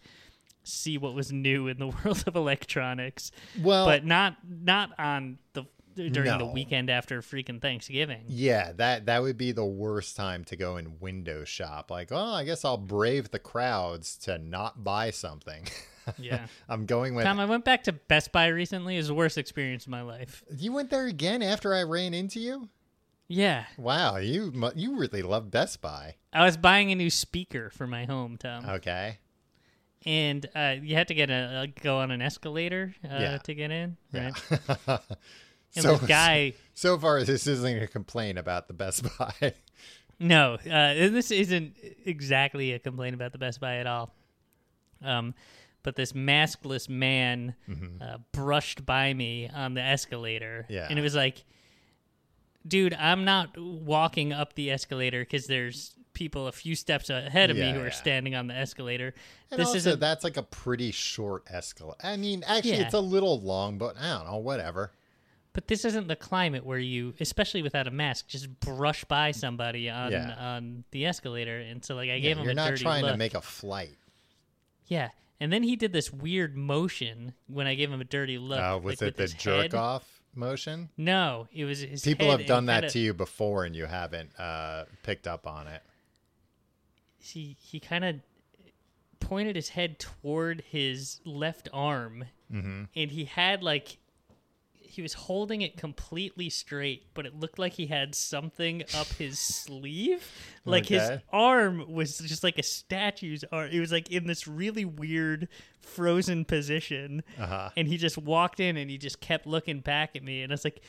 Speaker 2: see what was new in the world of electronics.
Speaker 1: Well,
Speaker 2: but not not on the during the weekend after freaking Thanksgiving.
Speaker 1: Yeah, that that would be the worst time to go and window shop. Like, oh, I guess I'll brave the crowds to not buy something.
Speaker 2: Yeah.
Speaker 1: I'm going with.
Speaker 2: Tom, I went back to Best Buy recently. It was the worst experience of my life.
Speaker 1: you went there again after I ran into you.
Speaker 2: Yeah.
Speaker 1: Wow, you mu- you really love Best Buy.
Speaker 2: I was buying a new speaker for my home, Tom.
Speaker 1: Okay.
Speaker 2: and uh, you had to get a, uh go on an escalator uh,
Speaker 1: Yeah.
Speaker 2: to get in,
Speaker 1: Yeah.
Speaker 2: right? And
Speaker 1: so
Speaker 2: this guy,
Speaker 1: so far, this isn't a complaint about the Best Buy.
Speaker 2: no, uh, and this isn't exactly a complaint about the Best Buy at all. Um, but this maskless man uh, brushed by me on the escalator,
Speaker 1: Yeah.
Speaker 2: and it was like, dude, I'm not walking up the escalator because there's people a few steps ahead of me
Speaker 1: Yeah,
Speaker 2: who are standing on the escalator.
Speaker 1: And
Speaker 2: this
Speaker 1: also,
Speaker 2: is a
Speaker 1: that's like a pretty short escalator. I mean, actually,
Speaker 2: Yeah.
Speaker 1: it's a little long, but I don't know, whatever.
Speaker 2: But this isn't the climate where you, especially without a mask, just brush by somebody on
Speaker 1: Yeah.
Speaker 2: on the escalator. And so, like, I
Speaker 1: Yeah,
Speaker 2: gave him
Speaker 1: you're
Speaker 2: a
Speaker 1: not
Speaker 2: dirty
Speaker 1: trying
Speaker 2: look.
Speaker 1: to make a flight.
Speaker 2: yeah, and then he did this weird motion when I gave him a dirty look.
Speaker 1: Uh, was
Speaker 2: like,
Speaker 1: it
Speaker 2: with
Speaker 1: the jerk
Speaker 2: head.
Speaker 1: off motion?
Speaker 2: No, it was his.
Speaker 1: People have done that
Speaker 2: kinda-
Speaker 1: to you before, and you haven't uh, picked up on it.
Speaker 2: He he kind of pointed his head toward his left arm,
Speaker 1: Mm-hmm.
Speaker 2: and he had like he was holding it completely straight, but it looked like he had something up his sleeve. Like his arm was just like a statue's arm. It was like in this really weird frozen position.
Speaker 1: Uh-huh.
Speaker 2: And he just walked in and he just kept looking back at me. And I was like,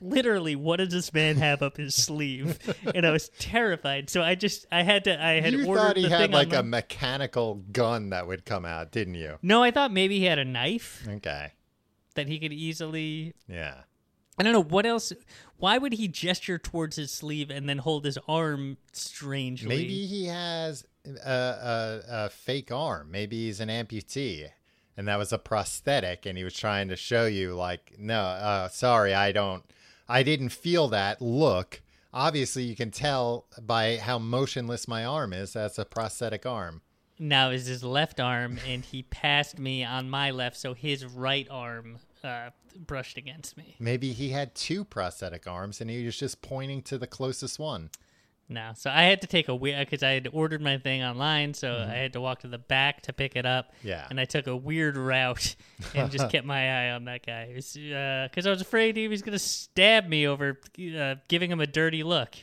Speaker 2: literally, what does this man have up his sleeve? And I was terrified. So I just, I had to, I had
Speaker 1: You
Speaker 2: ordered
Speaker 1: thought he had like a mechanical gun that would come out, didn't you?
Speaker 2: No, I thought maybe he had a knife
Speaker 1: Okay.
Speaker 2: That he could easily
Speaker 1: Yeah.
Speaker 2: I don't know what else. Why would he gesture towards his sleeve and then hold his arm strangely?
Speaker 1: Maybe he has a, a, a fake arm. Maybe he's an amputee, and that was a prosthetic, and he was trying to show you, like, no, uh, sorry, I don't, I didn't feel that. Look, obviously, you can tell by how motionless my arm is. That's a prosthetic arm.
Speaker 2: Now is his left arm, and he passed me on my left, so his right arm uh, brushed against me.
Speaker 1: Maybe he had two prosthetic arms, and he was just pointing to the closest one.
Speaker 2: No, so I had to take a weird because I had ordered my thing online, so I had to walk to the back to pick it up.
Speaker 1: Mm-hmm. Yeah.
Speaker 2: and I took a weird route and just kept my eye on that guy because I was afraid he was going to stab me over uh, giving him a dirty look.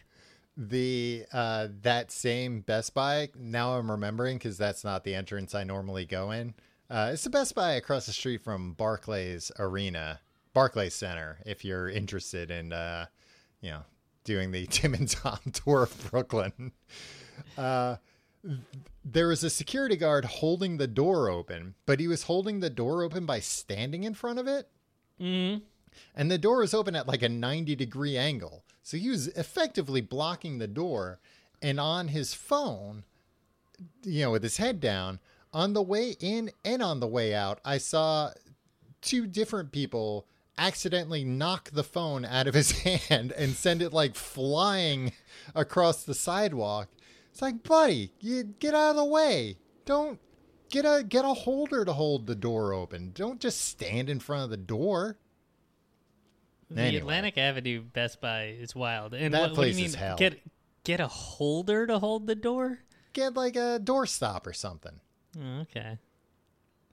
Speaker 1: The uh that same Best Buy now I'm remembering because that's not the entrance I normally go in. Uh, it's the Best Buy across the street from Barclays Arena, Barclays Center. If you're interested in, uh, you know, doing the Tim and Tom tour of Brooklyn, uh, there was a security guard holding the door open, but he was holding the door open by standing in front of it.
Speaker 2: Mm-hmm.
Speaker 1: And the door was open at like a 90 degree angle. So he was effectively blocking the door. And on his phone, you know, with his head down, on the way in and on the way out, I saw two different people accidentally knock the phone out of his hand and send it like flying across the sidewalk. It's like, buddy, you get out of the way. Don't get a get a holder to hold the door open. Don't just stand in front of the door.
Speaker 2: The
Speaker 1: Anyway.
Speaker 2: Atlantic Avenue Best Buy is wild. And
Speaker 1: That
Speaker 2: what, what do you
Speaker 1: place
Speaker 2: mean?
Speaker 1: is hell.
Speaker 2: Get get a holder to hold the door?
Speaker 1: Get like a doorstop or something.
Speaker 2: Oh, okay.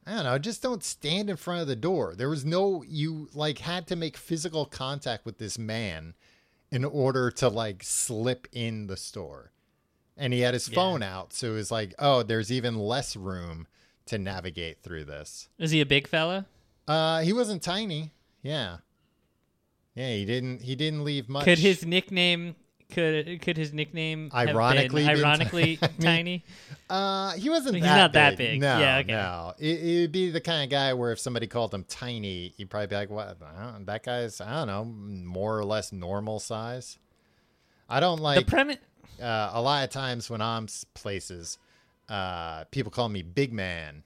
Speaker 1: I don't know. Just don't stand in front of the door. There was no you like had to make physical contact with this man in order to like slip in the store. And he had his
Speaker 2: Yeah.
Speaker 1: phone out, so it was like, oh, there's even less room to navigate through this.
Speaker 2: Is he a big fella?
Speaker 1: Uh he wasn't tiny. Yeah. Yeah, he didn't he didn't leave much.
Speaker 2: Could his nickname could could his nickname have been
Speaker 1: Ironically
Speaker 2: ironically tiny?
Speaker 1: Uh, he wasn't.
Speaker 2: He's
Speaker 1: that
Speaker 2: not that
Speaker 1: big.
Speaker 2: big.
Speaker 1: No,
Speaker 2: Yeah, okay.
Speaker 1: no. It, it'd be the kind of guy where if somebody called him tiny, you'd probably be like, "What? That guy's I don't know, more or less normal size." I don't like the
Speaker 2: premise.
Speaker 1: uh, a lot of times when I'm places, uh, people call me big man.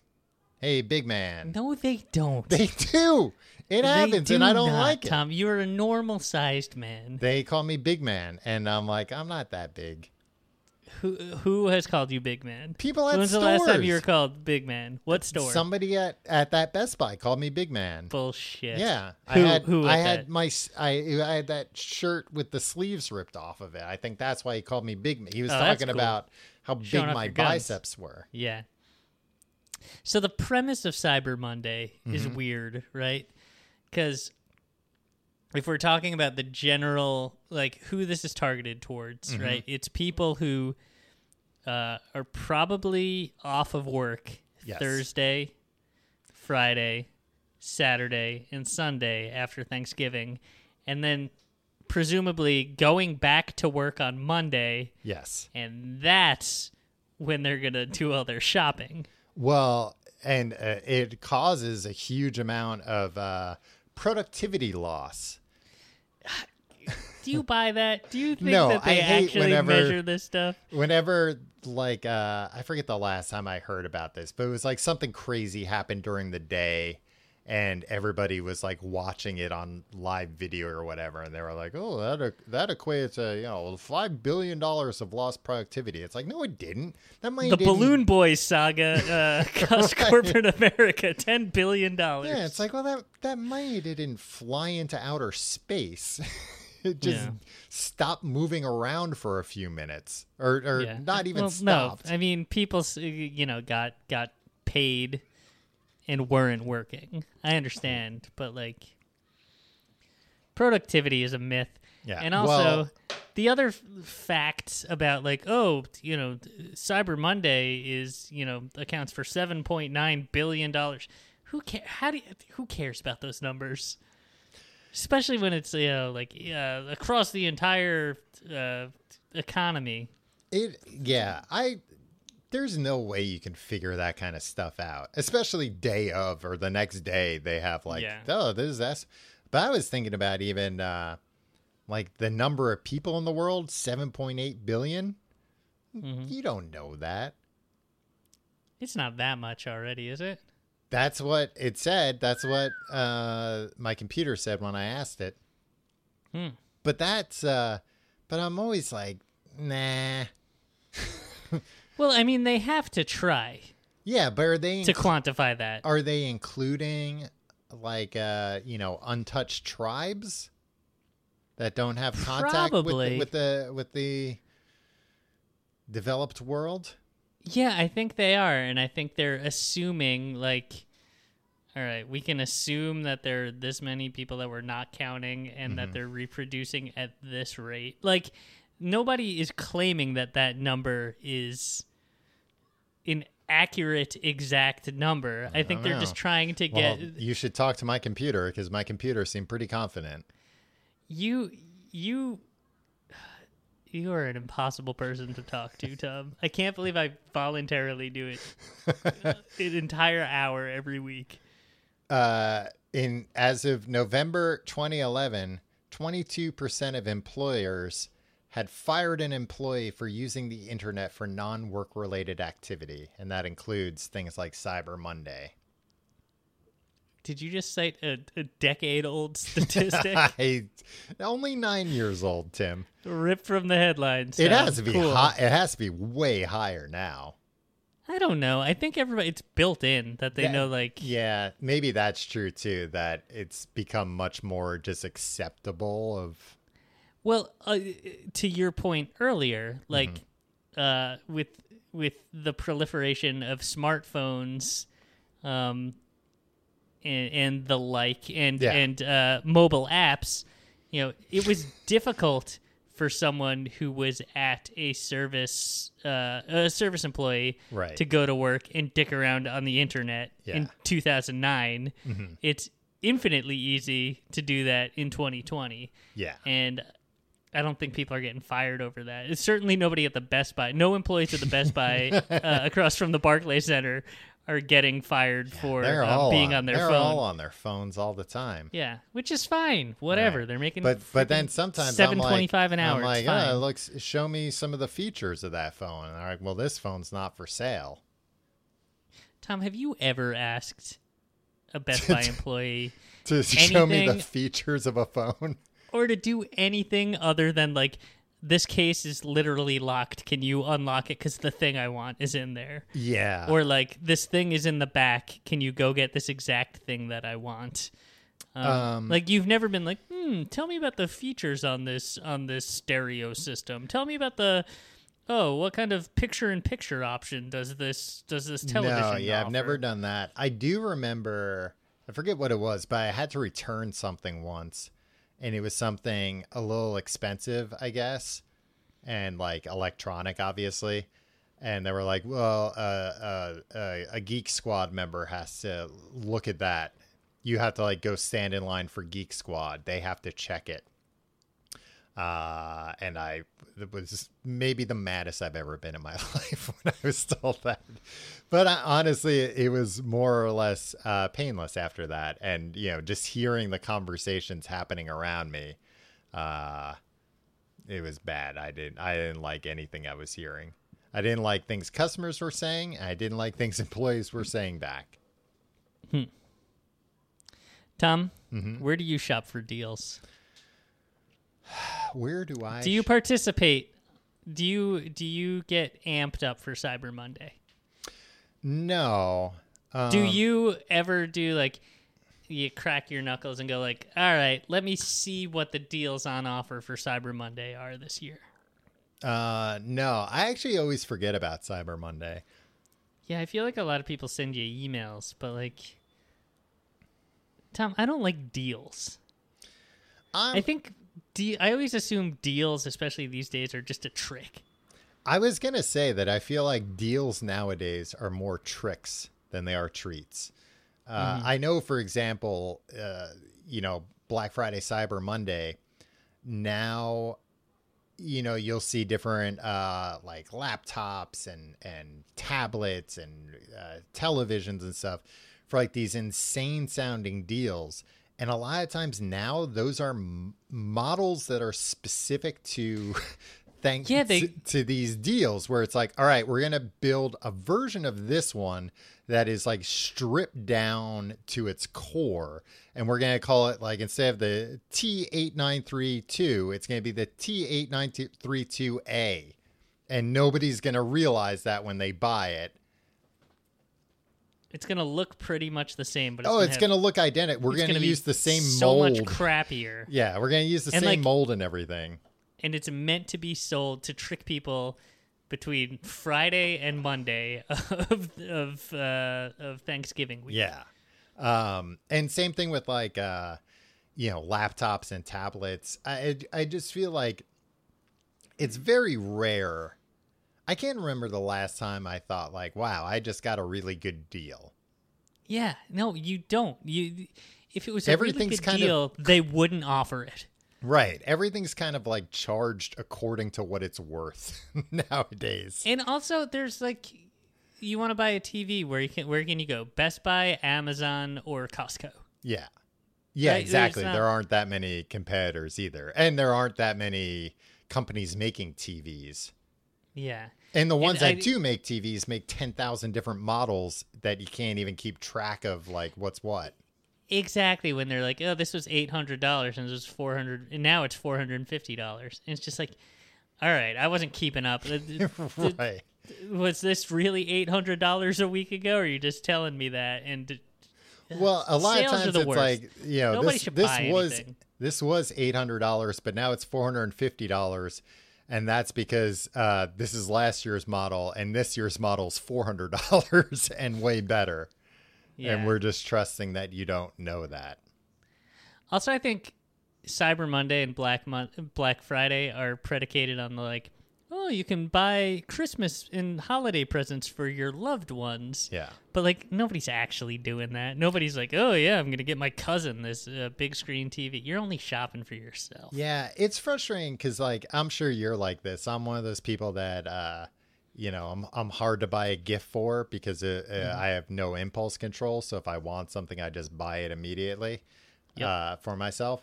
Speaker 1: Hey, big man.
Speaker 2: No, they don't.
Speaker 1: They do. It happens, and I don't
Speaker 2: not,
Speaker 1: like it.
Speaker 2: Tom, you're a normal sized man.
Speaker 1: They call me big man, and I'm like, I'm not that big.
Speaker 2: Who who has called you big man?
Speaker 1: People at
Speaker 2: When's the last time you were called big man? What store?
Speaker 1: Somebody at at that Best Buy called me big man.
Speaker 2: Bullshit.
Speaker 1: Yeah,
Speaker 2: Who,
Speaker 1: I had
Speaker 2: who
Speaker 1: I had
Speaker 2: that?
Speaker 1: my I I had that shirt with the sleeves ripped off of it. I think that's why he called me big. man. He was
Speaker 2: Oh,
Speaker 1: talking
Speaker 2: cool.
Speaker 1: about how big
Speaker 2: Showing off
Speaker 1: my biceps were.
Speaker 2: Yeah. So the premise of Cyber Monday is
Speaker 1: Mm-hmm.
Speaker 2: weird, right? Because if we're talking about the general, like who this is targeted towards,
Speaker 1: Mm-hmm.
Speaker 2: right? It's people who uh, are probably off of work
Speaker 1: Yes.
Speaker 2: Thursday, Friday, Saturday, and Sunday after Thanksgiving, and then presumably going back to work on Monday,
Speaker 1: Yes.
Speaker 2: and that's when they're gonna do all their shopping.
Speaker 1: Well, and uh, it causes a huge amount of uh, productivity loss.
Speaker 2: Do you buy that? Do you think
Speaker 1: No,
Speaker 2: that they
Speaker 1: I hate
Speaker 2: actually
Speaker 1: whenever-
Speaker 2: measure this stuff?
Speaker 1: whenever like uh i forget the last time i heard about this but it was like something crazy happened during the day and everybody was like watching it on live video or whatever and they were like oh that that equates to you know five billion dollars of lost productivity it's like no it didn't that money
Speaker 2: The
Speaker 1: didn't-
Speaker 2: Balloon Boys saga uh, cost corporate America ten billion dollars.
Speaker 1: yeah it's like well that that money didn't fly into outer space it just
Speaker 2: Yeah.
Speaker 1: stopped moving around for a few minutes or or
Speaker 2: Yeah.
Speaker 1: not even
Speaker 2: well,
Speaker 1: stopped
Speaker 2: No, I mean people, you know, got got paid and weren't working. I understand, but like productivity is a myth.
Speaker 1: Yeah,
Speaker 2: And also
Speaker 1: well-
Speaker 2: the other f- facts about like oh, you know, Cyber Monday is, you know, accounts for 7.9 billion dollars. Who care how do you, who cares about those numbers? Especially when it's you know like uh, across the entire uh, economy.
Speaker 1: It yeah, I there's no way you can figure that kind of stuff out, especially day of or the next day they have like
Speaker 2: Yeah.
Speaker 1: oh this is that's. But I was thinking about even uh like the number of people in the world, 7.8 billion.
Speaker 2: Mm-hmm.
Speaker 1: You don't know that.
Speaker 2: It's not that much already, is it?
Speaker 1: That's what it said. That's what uh my computer said when I asked it.
Speaker 2: Hmm.
Speaker 1: But that's uh but I'm always like, nah.
Speaker 2: Well, I mean, they have to try
Speaker 1: Yeah, but are they
Speaker 2: to quantify that.
Speaker 1: are they including like uh you know untouched tribes that don't have contact with
Speaker 2: Probably.
Speaker 1: with the with the developed world
Speaker 2: Yeah, I think they are, and I think they're assuming like, all right, we can assume that there are this many people that we're not counting, and that they're reproducing at this rate. Like, nobody is claiming that that number is an accurate, exact number. I, think they're just trying to
Speaker 1: well
Speaker 2: get
Speaker 1: you should talk to my computer because my computer seemed pretty confident.
Speaker 2: You you you are an impossible person to talk to tom. I can't believe i voluntarily do it an entire hour every week.
Speaker 1: Uh in as of november 2011 22% of employers had fired an employee for using the internet for non-work related activity and that includes things like cyber monday
Speaker 2: did you just cite a, a decade old statistic
Speaker 1: I, only nine years old, Tim.
Speaker 2: ripped from the headlines
Speaker 1: It has to be
Speaker 2: Cool.
Speaker 1: high. It has to be way higher now.
Speaker 2: i don't know i think everybody it's built in that they
Speaker 1: That-
Speaker 2: know like
Speaker 1: Yeah, maybe that's true too. That it's become much more just acceptable. Of
Speaker 2: Well, uh, to your point earlier, like
Speaker 1: Mm-hmm.
Speaker 2: uh, with with the proliferation of smartphones, um, and, and the like, and
Speaker 1: Yeah.
Speaker 2: and uh, mobile apps, you know, it was difficult for someone who was at a service uh, a service employee
Speaker 1: Right.
Speaker 2: to go to work and dick around on the internet in
Speaker 1: Yeah. Mm-hmm.
Speaker 2: 2009. It's infinitely easy to do that in 2020
Speaker 1: yeah,
Speaker 2: and I don't think people are getting fired over that. It's certainly nobody at the Best Buy. No employees at the Best Buy uh, across from the Barclays Center are getting fired for
Speaker 1: they're
Speaker 2: uh,
Speaker 1: all
Speaker 2: being on, their
Speaker 1: they're
Speaker 2: phone.
Speaker 1: all on their phones all the time.
Speaker 2: yeah, which is fine. Whatever
Speaker 1: Right.
Speaker 2: they're making.
Speaker 1: But but then sometimes
Speaker 2: seven twenty five
Speaker 1: I'm like,
Speaker 2: an hour.
Speaker 1: I'm like, oh, looks. Show me some of the features of that phone. And I'm like, well, this phone's not for sale.
Speaker 2: Tom, have you ever asked a Best Buy employee
Speaker 1: To show me the features of a phone.
Speaker 2: Or to do anything other than like this case is literally locked? Can you unlock it? Because the thing I want is in there.
Speaker 1: Yeah.
Speaker 2: or like this thing is in the back can you go get this exact thing that i want um,
Speaker 1: Um,
Speaker 2: like you've never been like hmm tell me about the features on this on this stereo system tell me about the oh what kind of picture in picture option does this does this television
Speaker 1: No, yeah, I've never done that. I do remember, I forget what it was, but I had to return something once, and it was something a little expensive, I guess, and like electronic, obviously. And they were like, "Well, uh, uh, uh, a Geek Squad member has to look at that. You have to like go stand in line for Geek Squad. They have to check it." Uh, and I was maybe the maddest I've ever been in my life when I was told that. But I, honestly, it was more or less uh, painless after that, and you know, just hearing the conversations happening around me, uh, it was bad. I didn't I didn't like anything I was hearing. I didn't like things customers were saying. And I didn't like things employees were saying back. Hmm.
Speaker 2: Tom,
Speaker 1: Mm-hmm.
Speaker 2: where do you shop for deals?
Speaker 1: Where do I?
Speaker 2: Do you participate? Do you do you get amped up for Cyber Monday?
Speaker 1: no. Um,
Speaker 2: do you ever do like you crack your knuckles and go like, "All right, let me see what the deals on offer for Cyber Monday are this year."
Speaker 1: Uh, no. I actually always forget about Cyber Monday.
Speaker 2: Yeah, I feel like a lot of people send you emails, but like Tom, I don't like deals. I think de- I always assume deals, especially these days, are just a trick.
Speaker 1: I was gonna say that I feel like deals nowadays are more tricks than they are treats. Uh, I know, for example, uh, you know, Black Friday, Cyber Monday. Now, you know, you'll see different uh, like laptops and and tablets and uh, televisions and stuff for like these insane sounding deals. And a lot of times now, those are m- models that are specific to thank
Speaker 2: Yeah, they-
Speaker 1: to, to these deals where it's like, all right, we're gonna build a version of this one that is like stripped down to its core, and we're gonna call it like instead of the T eight nine three two, it's gonna be the T eight nine three two A, and nobody's gonna realize that when they buy it.
Speaker 2: It's gonna look pretty much the same, but it's
Speaker 1: oh,
Speaker 2: gonna
Speaker 1: it's
Speaker 2: have-
Speaker 1: gonna look identical. We're
Speaker 2: it's
Speaker 1: gonna, use the same
Speaker 2: so
Speaker 1: mold.
Speaker 2: So much crappier.
Speaker 1: yeah, we're gonna use the
Speaker 2: And,
Speaker 1: same
Speaker 2: like-
Speaker 1: mold and everything.
Speaker 2: and it's meant to be sold to trick people between Friday and Monday of of uh, of Thanksgiving week.
Speaker 1: Yeah. Um, and same thing with like, uh, you know, laptops and tablets. I, I just feel like it's very rare. I can't remember the last time I thought like, wow, I just got a really good deal.
Speaker 2: Yeah, no, you don't. You if it was a
Speaker 1: Everything's
Speaker 2: really good
Speaker 1: kind of-
Speaker 2: they wouldn't offer it.
Speaker 1: Right. Everything's kind of like charged according to what it's worth nowadays.
Speaker 2: And also, there's like, you want to buy a TV, where you can where can you go? Best Buy, Amazon, or Costco.
Speaker 1: Yeah. Yeah,
Speaker 2: Right,
Speaker 1: exactly.
Speaker 2: not-
Speaker 1: There aren't that many competitors either. And there aren't that many companies making TVs.
Speaker 2: Yeah,
Speaker 1: And the ones
Speaker 2: I-
Speaker 1: that do make TVs make 10,000 different models that you can't even keep track of, like, what's what.
Speaker 2: exactly. When they're like, oh, this was eight hundred dollars, and it was four hundred, and now it's four hundred and fifty dollars. And it's just like, all right, I wasn't keeping up.
Speaker 1: Right.
Speaker 2: was this really eight hundred dollars a week ago? Or are you just telling me that? And
Speaker 1: Well, a lot of times it's
Speaker 2: worst.
Speaker 1: like, you know,
Speaker 2: Nobody
Speaker 1: this, this was
Speaker 2: anything.
Speaker 1: this was $800, but now it's $450. And that's because uh, this is last year's model, and this year's model's $400 and way better.
Speaker 2: yeah.
Speaker 1: And we're just trusting that you don't know that.
Speaker 2: Also, I think Cyber Monday and Black Mon- Black Friday are predicated on the like, oh, you can buy Christmas and holiday presents for your loved ones.
Speaker 1: Yeah.
Speaker 2: But like, nobody's actually doing that. Nobody's like, oh yeah, I'm gonna get my cousin this uh, big screen TV. You're only shopping for yourself.
Speaker 1: Yeah, it's frustrating because like I'm sure you're like this. I'm one of those people that uh, you know I'm I'm hard to buy a gift for because uh uh,
Speaker 2: Mm-hmm.
Speaker 1: I have no impulse control. So if I want something, I just buy it immediately
Speaker 2: Yep.
Speaker 1: uh, for myself.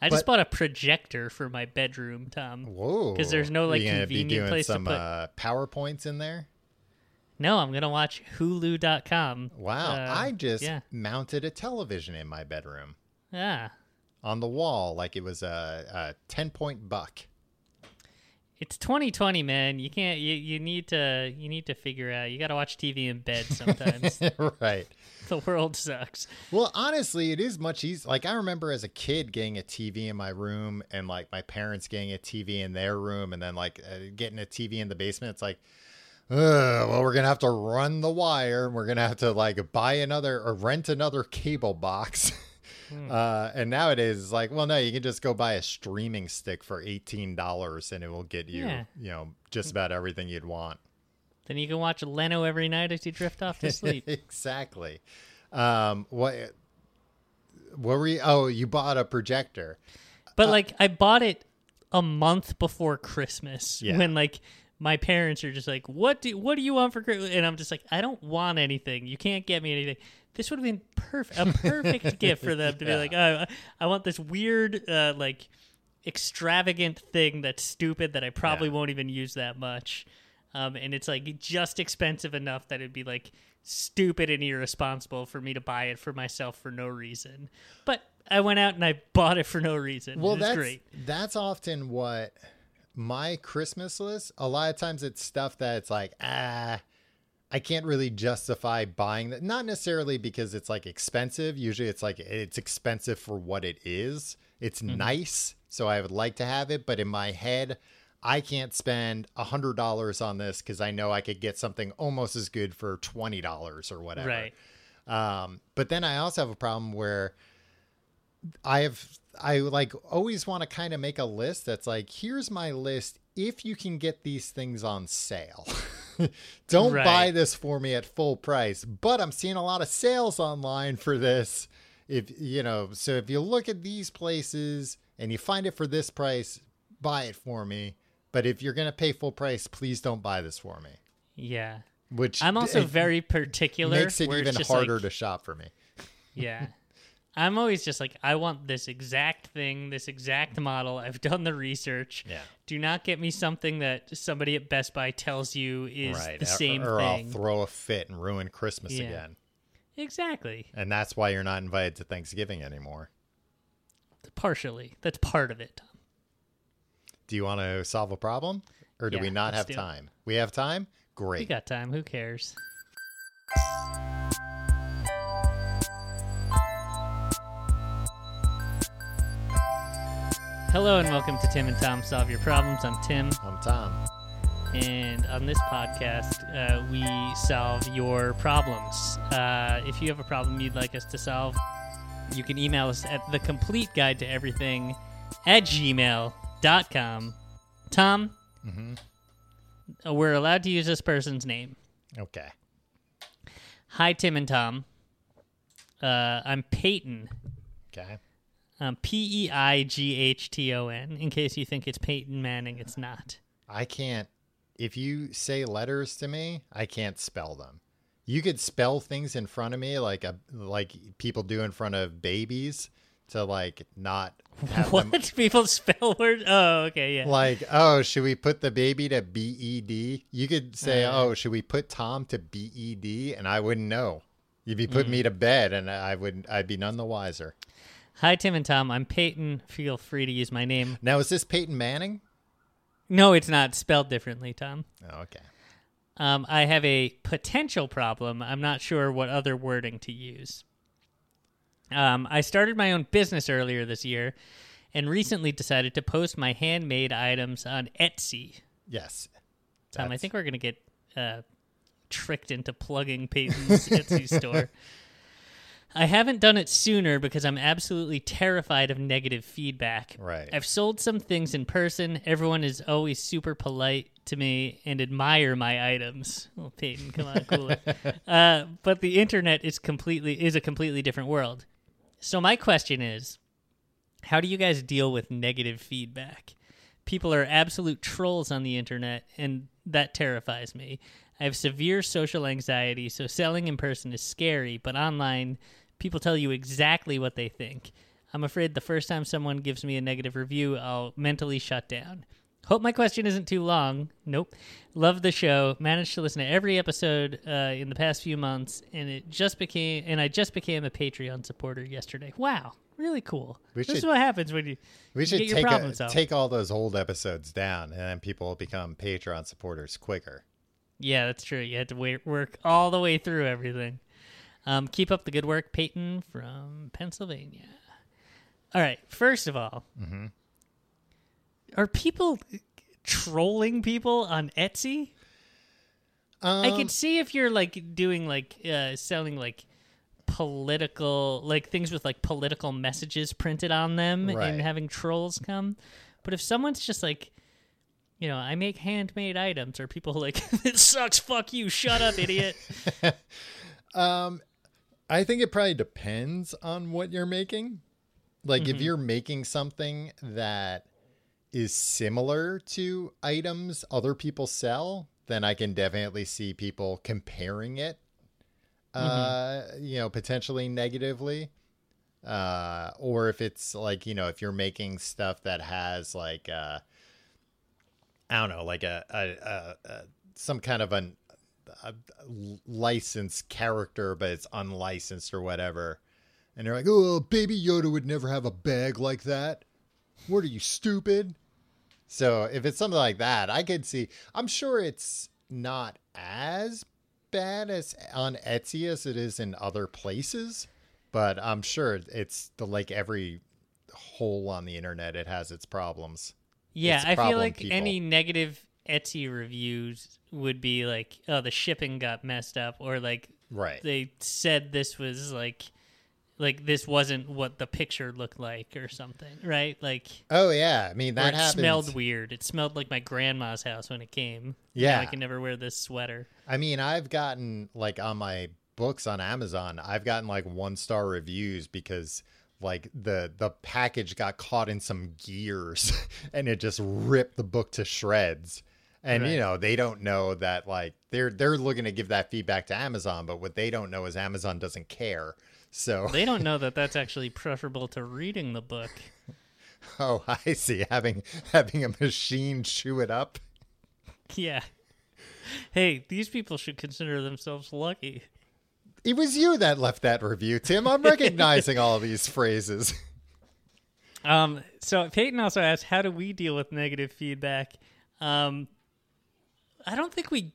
Speaker 2: I just bought a projector for my bedroom, Tom.
Speaker 1: Whoa!
Speaker 2: Because there's no, like,
Speaker 1: you gonna be
Speaker 2: convenient
Speaker 1: doing
Speaker 2: place to
Speaker 1: some
Speaker 2: put-
Speaker 1: uh, powerpoints in there.
Speaker 2: No, I'm gonna watch Hulu.com.
Speaker 1: Wow!
Speaker 2: Uh,
Speaker 1: I just
Speaker 2: yeah,
Speaker 1: mounted a television in my bedroom
Speaker 2: yeah.
Speaker 1: on the wall like it was a, a ten point buck.
Speaker 2: It's 2020, man. You can't. You, you need to. You need to figure out. You got to watch TV in bed sometimes.
Speaker 1: right.
Speaker 2: the world sucks.
Speaker 1: Well, honestly, it is much easier. Like I remember as a kid getting a TV in my room, and like my parents getting a TV in their room, and then like uh, getting a TV in the basement. It's like, Ugh, well, we're gonna have to run the wire, and we're gonna have to like buy another or rent another cable box. Uh, and nowadays it's like, well, no, you can just go buy a streaming stick for eighteen dollars, and it will get you,
Speaker 2: Yeah.
Speaker 1: you know, just about everything you'd want.
Speaker 2: Then you can watch Leno every night as you drift off to sleep.
Speaker 1: exactly. Um, what? What were you? Oh, you bought a projector.
Speaker 2: But like, I bought it a month before Christmas
Speaker 1: Yeah.
Speaker 2: when like my parents are just like, "What do what do you want for Christmas?" And I'm just like, "I don't want anything. You can't get me anything." This would have been perfect, a perfect gift for them to be like, "Oh, I want this weird, uh, like." extravagant thing that's stupid that I probably won't even use that much. Um, and it's like just expensive enough that it'd be like stupid and irresponsible for me to buy it for myself for no reason. But I went out and I bought it for no reason.
Speaker 1: Well, that's
Speaker 2: great.
Speaker 1: that's often what my Christmas list. A lot of times, it's stuff that it's like ah. I can't really justify buying that. Not necessarily because it's like expensive. Usually it's like it's expensive for what it is. It's nice, so I would like to have it, but in my head, I can't spend a hundred dollars on this because I know I could get something almost as good for twenty dollars or whatever.
Speaker 2: Right.
Speaker 1: Um, but then I also have a problem where I have I like always want to kind of make a list that's like, here's my list if you can get these things on sale. Don't
Speaker 2: Right.
Speaker 1: buy this for me at full price, but I'm seeing a lot of sales online for this. If you know, so if you look at these places and you find it for this price, buy it for me. But if you're gonna pay full price, please don't buy this for me.
Speaker 2: Yeah.
Speaker 1: Which
Speaker 2: I'm also very particular.
Speaker 1: makes it even harder
Speaker 2: like-
Speaker 1: to shop for me.
Speaker 2: Yeah. I'm always just like, I want this exact thing, this exact model. I've done the research.
Speaker 1: Yeah.
Speaker 2: Do not get me something that somebody at Best Buy tells you is right. the
Speaker 1: or-
Speaker 2: same
Speaker 1: or,
Speaker 2: thing.
Speaker 1: I'll throw a fit and ruin Christmas
Speaker 2: Yeah.
Speaker 1: again.
Speaker 2: exactly.
Speaker 1: And that's why you're not invited to Thanksgiving anymore.
Speaker 2: Partially. That's part of it.
Speaker 1: Do you want to solve a problem? Or do
Speaker 2: Yeah,
Speaker 1: we not have
Speaker 2: do it.
Speaker 1: time? We have time? Great.
Speaker 2: We got time. Who cares? Hello and welcome to Tim and Tom Solve Your Problems. I'm Tim.
Speaker 1: I'm Tom.
Speaker 2: And on this podcast, uh, we solve your problems. Uh, if you have a problem you'd like us to solve, you can email us at the complete guide to everything at gmail.com. Tom, uh, we're allowed to use this person's name.
Speaker 1: Okay.
Speaker 2: Hi, Tim and Tom. Uh, I'm Peighton.
Speaker 1: Okay.
Speaker 2: Um, P E I G H T O N. In case you think it's Peyton Manning, it's not.
Speaker 1: I can't if you say letters to me, I can't spell them. You could spell things in front of me like a like people do in front of babies to like not have
Speaker 2: What
Speaker 1: them
Speaker 2: people spell words? Oh, okay, yeah.
Speaker 1: like, oh, should we put the baby to B E D? You could say,
Speaker 2: Uh.
Speaker 1: oh, should we put Tom to B E D? And I wouldn't know. You'd be put me
Speaker 2: Mm.
Speaker 1: to bed, and I wouldn't. I'd be none the wiser.
Speaker 2: Hi, Tim and Tom. I'm Peighton. Feel free to use my name.
Speaker 1: Now, is this Peyton Manning?
Speaker 2: No, it's not spelled differently, Tom.
Speaker 1: Oh, okay.
Speaker 2: Um, I have a potential problem. I'm not sure what other wording to use. Um, I started my own business earlier this year and recently decided to post my handmade items on Etsy.
Speaker 1: Yes.
Speaker 2: Tom, I think we're going to get uh, tricked into plugging Peighton's Etsy store. I haven't done it sooner because I'm absolutely terrified of negative feedback.
Speaker 1: Right.
Speaker 2: I've sold some things in person. Everyone is always super polite to me and admire my items. Oh, Peighton, come on, cool it. uh, but the internet is completely is a completely different world. So my question is, how do you guys deal with negative feedback? People are absolute trolls on the internet, and that terrifies me. I have severe social anxiety, so selling in person is scary, but online, people tell you exactly what they think. I'm afraid the first time someone gives me a negative review, I'll mentally shut down. Hope my question isn't too long. Nope. Love the show. Managed to listen to every episode uh, in the past few months, and it just became and I just became a Patreon supporter yesterday. Wow, really cool.
Speaker 1: We
Speaker 2: this is what happens when you
Speaker 1: We should take a, take all those old episodes down, and then people will become Patreon supporters quicker.
Speaker 2: Yeah, that's true. You had to wait, work all the way through everything. Um, keep up the good work, Peighton from Pennsylvania. All right. First of all,
Speaker 1: Mm-hmm.
Speaker 2: are people trolling people on Etsy? I
Speaker 1: Um,
Speaker 2: could see if you're like doing like uh, selling like political like things with like political messages printed on them
Speaker 1: Right.
Speaker 2: and having trolls come. But if someone's just like you know, I make handmade items or people like it sucks, fuck you, shut up, idiot.
Speaker 1: Um, I think it probably depends on what you're making. Like if you're making something that is similar to items other people sell, then I can definitely see people comparing it uh, you know, potentially negatively. uh, or if it's like you know if you're making stuff that has like uh, I don't know, like a, a, a, a some kind of an a licensed character, but it's unlicensed or whatever. And they're like, "Oh, Baby Yoda would never have a bag like that. What are you stupid?" So if it's something like that, I could see. I'm sure it's not as bad as on Etsy as it is in other places, but I'm sure it's the like every hole on the internet. It has its problems.
Speaker 2: Yeah,
Speaker 1: It's
Speaker 2: I feel like
Speaker 1: people.
Speaker 2: any negative Etsy reviews would be like, oh, the shipping got messed up, or like
Speaker 1: Right.
Speaker 2: they said this was like, like this wasn't what the picture looked like, or something, right? Like,
Speaker 1: Oh yeah, I mean that
Speaker 2: it
Speaker 1: happens.
Speaker 2: smelled weird. It smelled like my grandma's house when it came.
Speaker 1: Yeah.
Speaker 2: Now I can never wear this sweater.
Speaker 1: I mean, I've gotten like on my books on Amazon, I've gotten like one star reviews because like the the package got caught in some gears and it just ripped the book to shreds. And you know, they don't know that like they're they're looking to give that feedback to Amazon, but what they don't know is Amazon doesn't care. So
Speaker 2: They don't know that that's actually preferable to reading the book.
Speaker 1: oh, I see. Having having a machine chew it up.
Speaker 2: Yeah. Hey, these people should consider themselves lucky.
Speaker 1: It was you that left that review, Tim. I'm recognizing all these phrases.
Speaker 2: Um, so Peighton also asked, how do we deal with negative feedback? Um, I don't think we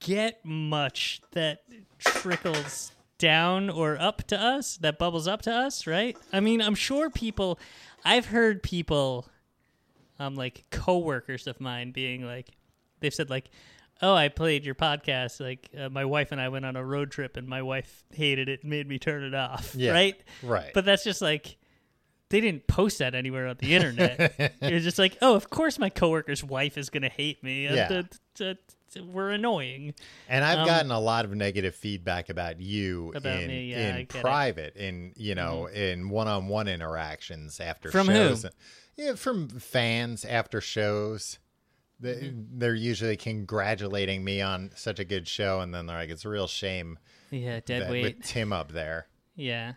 Speaker 2: get much that trickles down or up to us, that bubbles up to us, right? I mean, I'm sure people, I've heard people, um, like coworkers of mine being like, they've said like, oh, I played your podcast. Like uh, my wife and I went on a road trip, and my wife hated it, and made me turn it off.
Speaker 1: Yeah,
Speaker 2: right,
Speaker 1: right.
Speaker 2: But that's just like they didn't post that anywhere on the internet. it was just like, oh, of course my coworker's wife is gonna hate me. Uh,
Speaker 1: Yeah.
Speaker 2: t- t- t- we're annoying.
Speaker 1: And I've
Speaker 2: Um,
Speaker 1: gotten a lot of negative feedback about you
Speaker 2: About
Speaker 1: in,
Speaker 2: yeah,
Speaker 1: in
Speaker 2: get it. Mm-hmm.
Speaker 1: private, in you know, in one-on-one interactions after
Speaker 2: From who?
Speaker 1: shows. Yeah, from fans after shows. They,
Speaker 2: Mm-hmm.
Speaker 1: They're usually congratulating me on such a good show, and then they're like, "It's a real shame
Speaker 2: Yeah, dead weight.
Speaker 1: with Tim up there."
Speaker 2: Yeah.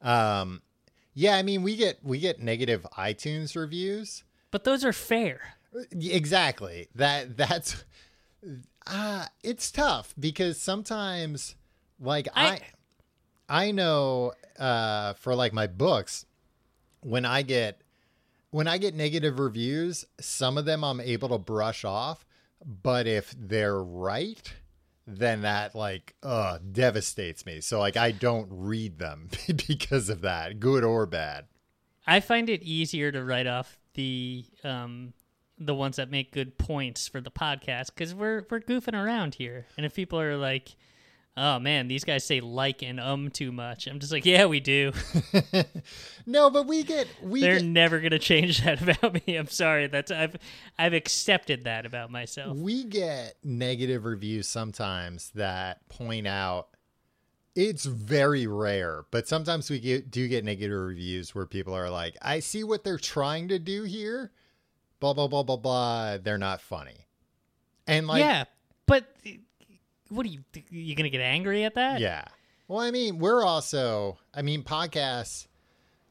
Speaker 1: Um, yeah, I mean, we get we get negative iTunes reviews.
Speaker 2: But those are fair.
Speaker 1: Exactly. That that's uh it's tough because sometimes like I
Speaker 2: I-
Speaker 1: I, know uh for like my books when I get when I get negative reviews, some of them I'm able to brush off, but if they're right, then that like uh devastates me. So like I don't read them because of that, good or bad.
Speaker 2: I find it easier to write off the um the ones that make good points for the podcast because we're we're goofing around here, and if people are like, "Oh man, these guys say like and um too much," I'm just like, "Yeah, we do."
Speaker 1: No, but we get we
Speaker 2: They're
Speaker 1: get,
Speaker 2: never gonna change that about me. I'm sorry. That's I've I've accepted that about myself.
Speaker 1: We get negative reviews sometimes that point out it's very rare, but sometimes we get, do get negative reviews where people are like, I see what they're trying to do here, blah, blah, blah, blah, blah. They're not funny. And like,
Speaker 2: yeah, but what are you? You gonna get angry at that?
Speaker 1: Yeah. Well, I mean, we're also, I mean, podcasts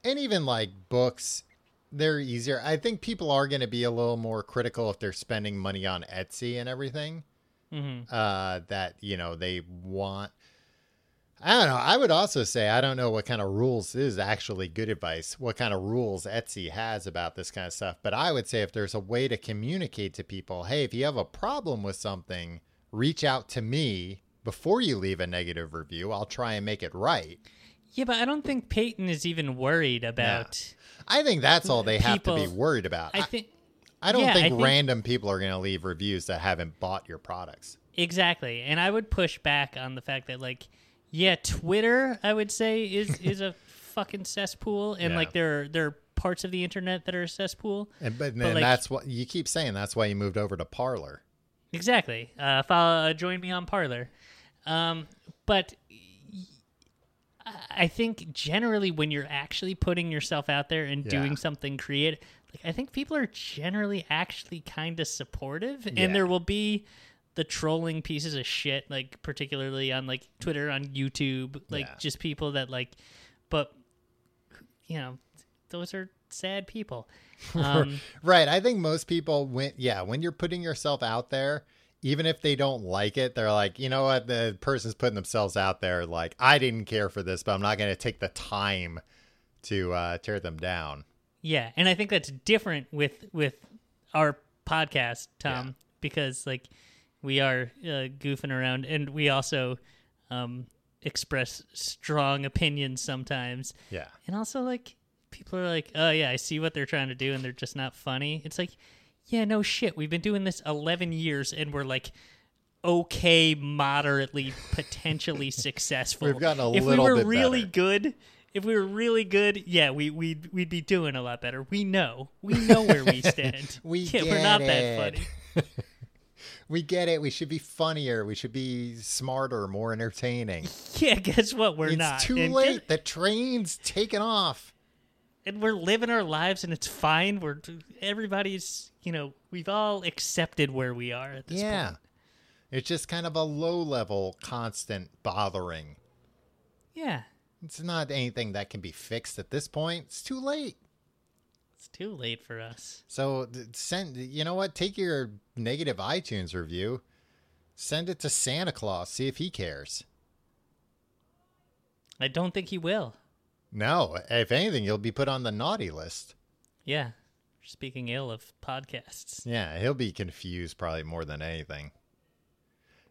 Speaker 1: and even like books, they're easier. I think people are going to be a little more critical if they're spending money on Etsy and everything. Uh, that, you know, they want. I don't know. I would also say I don't know what kind of rules is actually good advice, what kind of rules Etsy has about this kind of stuff. But I would say if there's a way to communicate to people, hey, if you have a problem with something, reach out to me before you leave a negative review. I'll try and make it right.
Speaker 2: Yeah, but I don't think Peighton is even worried about.
Speaker 1: I think that's all they have to be worried about.
Speaker 2: I think
Speaker 1: I don't
Speaker 2: yeah, I
Speaker 1: think,
Speaker 2: think-
Speaker 1: random people are going to leave reviews that haven't bought your products.
Speaker 2: Exactly. And I would push back on the fact that like yeah, Twitter I would say is is a fucking cesspool and
Speaker 1: Yeah.
Speaker 2: like there are there are parts of the internet that are a cesspool.
Speaker 1: And but
Speaker 2: But,
Speaker 1: then
Speaker 2: like-
Speaker 1: that's what you keep saying. That's why you moved over to Parler.
Speaker 2: Exactly. Uh follow, uh, join me on Parler. Um but I think generally when you're actually putting yourself out there and
Speaker 1: Yeah.
Speaker 2: doing something creative, like I think people are generally actually kind of supportive,
Speaker 1: Yeah.
Speaker 2: and there will be the trolling pieces of shit, like particularly on like Twitter, on YouTube, like
Speaker 1: Yeah.
Speaker 2: just people that like but you know, those are sad people. Um,
Speaker 1: Right. I think most people when yeah, when you're putting yourself out there, even if they don't like it, they're like, you know what, the person's putting themselves out there like, I didn't care for this, but I'm not gonna take the time to uh tear them down.
Speaker 2: Yeah, and I think that's different with with our podcast, Tom, because like we are uh, goofing around, and we also um, express strong opinions sometimes,
Speaker 1: Yeah.
Speaker 2: and also like people are like, "Oh yeah, I see what they're trying to do, and they're just not funny." It's like, yeah, no shit. We've been doing this eleven years, and we're like. Okay, moderately, potentially successful.
Speaker 1: We've gotten a
Speaker 2: if
Speaker 1: little
Speaker 2: we were
Speaker 1: bit
Speaker 2: really
Speaker 1: better.
Speaker 2: good, if we were really good, yeah, we we'd we'd be doing a lot better. We know, we know where we stand.
Speaker 1: We
Speaker 2: yeah,
Speaker 1: get
Speaker 2: we're not
Speaker 1: it.
Speaker 2: that funny.
Speaker 1: We get it. We should be funnier. We should be smarter, more entertaining.
Speaker 2: Yeah, guess what? We're
Speaker 1: it's
Speaker 2: not.
Speaker 1: too
Speaker 2: and
Speaker 1: late.
Speaker 2: just-
Speaker 1: the train's taken off.
Speaker 2: And we're living our lives, and it's fine. We're everybody's, you know, we've all accepted where we are at this
Speaker 1: Yeah.
Speaker 2: point.
Speaker 1: It's just kind of a low level, constant bothering.
Speaker 2: Yeah,
Speaker 1: It's not anything that can be fixed at this point. It's too late.
Speaker 2: it's too late for us.
Speaker 1: So send. You know what? Take your negative iTunes review, send it to Santa Claus. See if he cares.
Speaker 2: I don't think he will.
Speaker 1: No, if anything, you'll be put on the naughty list.
Speaker 2: Yeah, speaking ill of podcasts.
Speaker 1: Yeah, he'll be confused probably more than anything.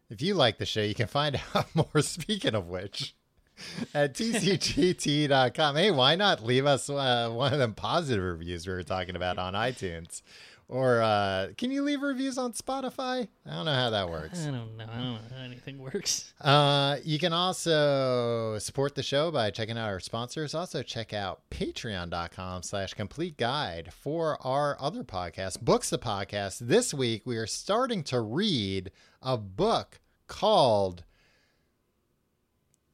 Speaker 1: If you like the show, you can find out more. Speaking of which, at tcgt.com. Hey, why not leave us uh, one of them positive reviews we were talking about on iTunes? Or uh, can you leave reviews on Spotify? I don't know how that works.
Speaker 2: I don't know. I don't know how anything works.
Speaker 1: Uh, you can also support the show by checking out our sponsors. Also, check out patreon.com slash complete guide for our other podcast, Books the Podcast. This week, we are starting to read a book called.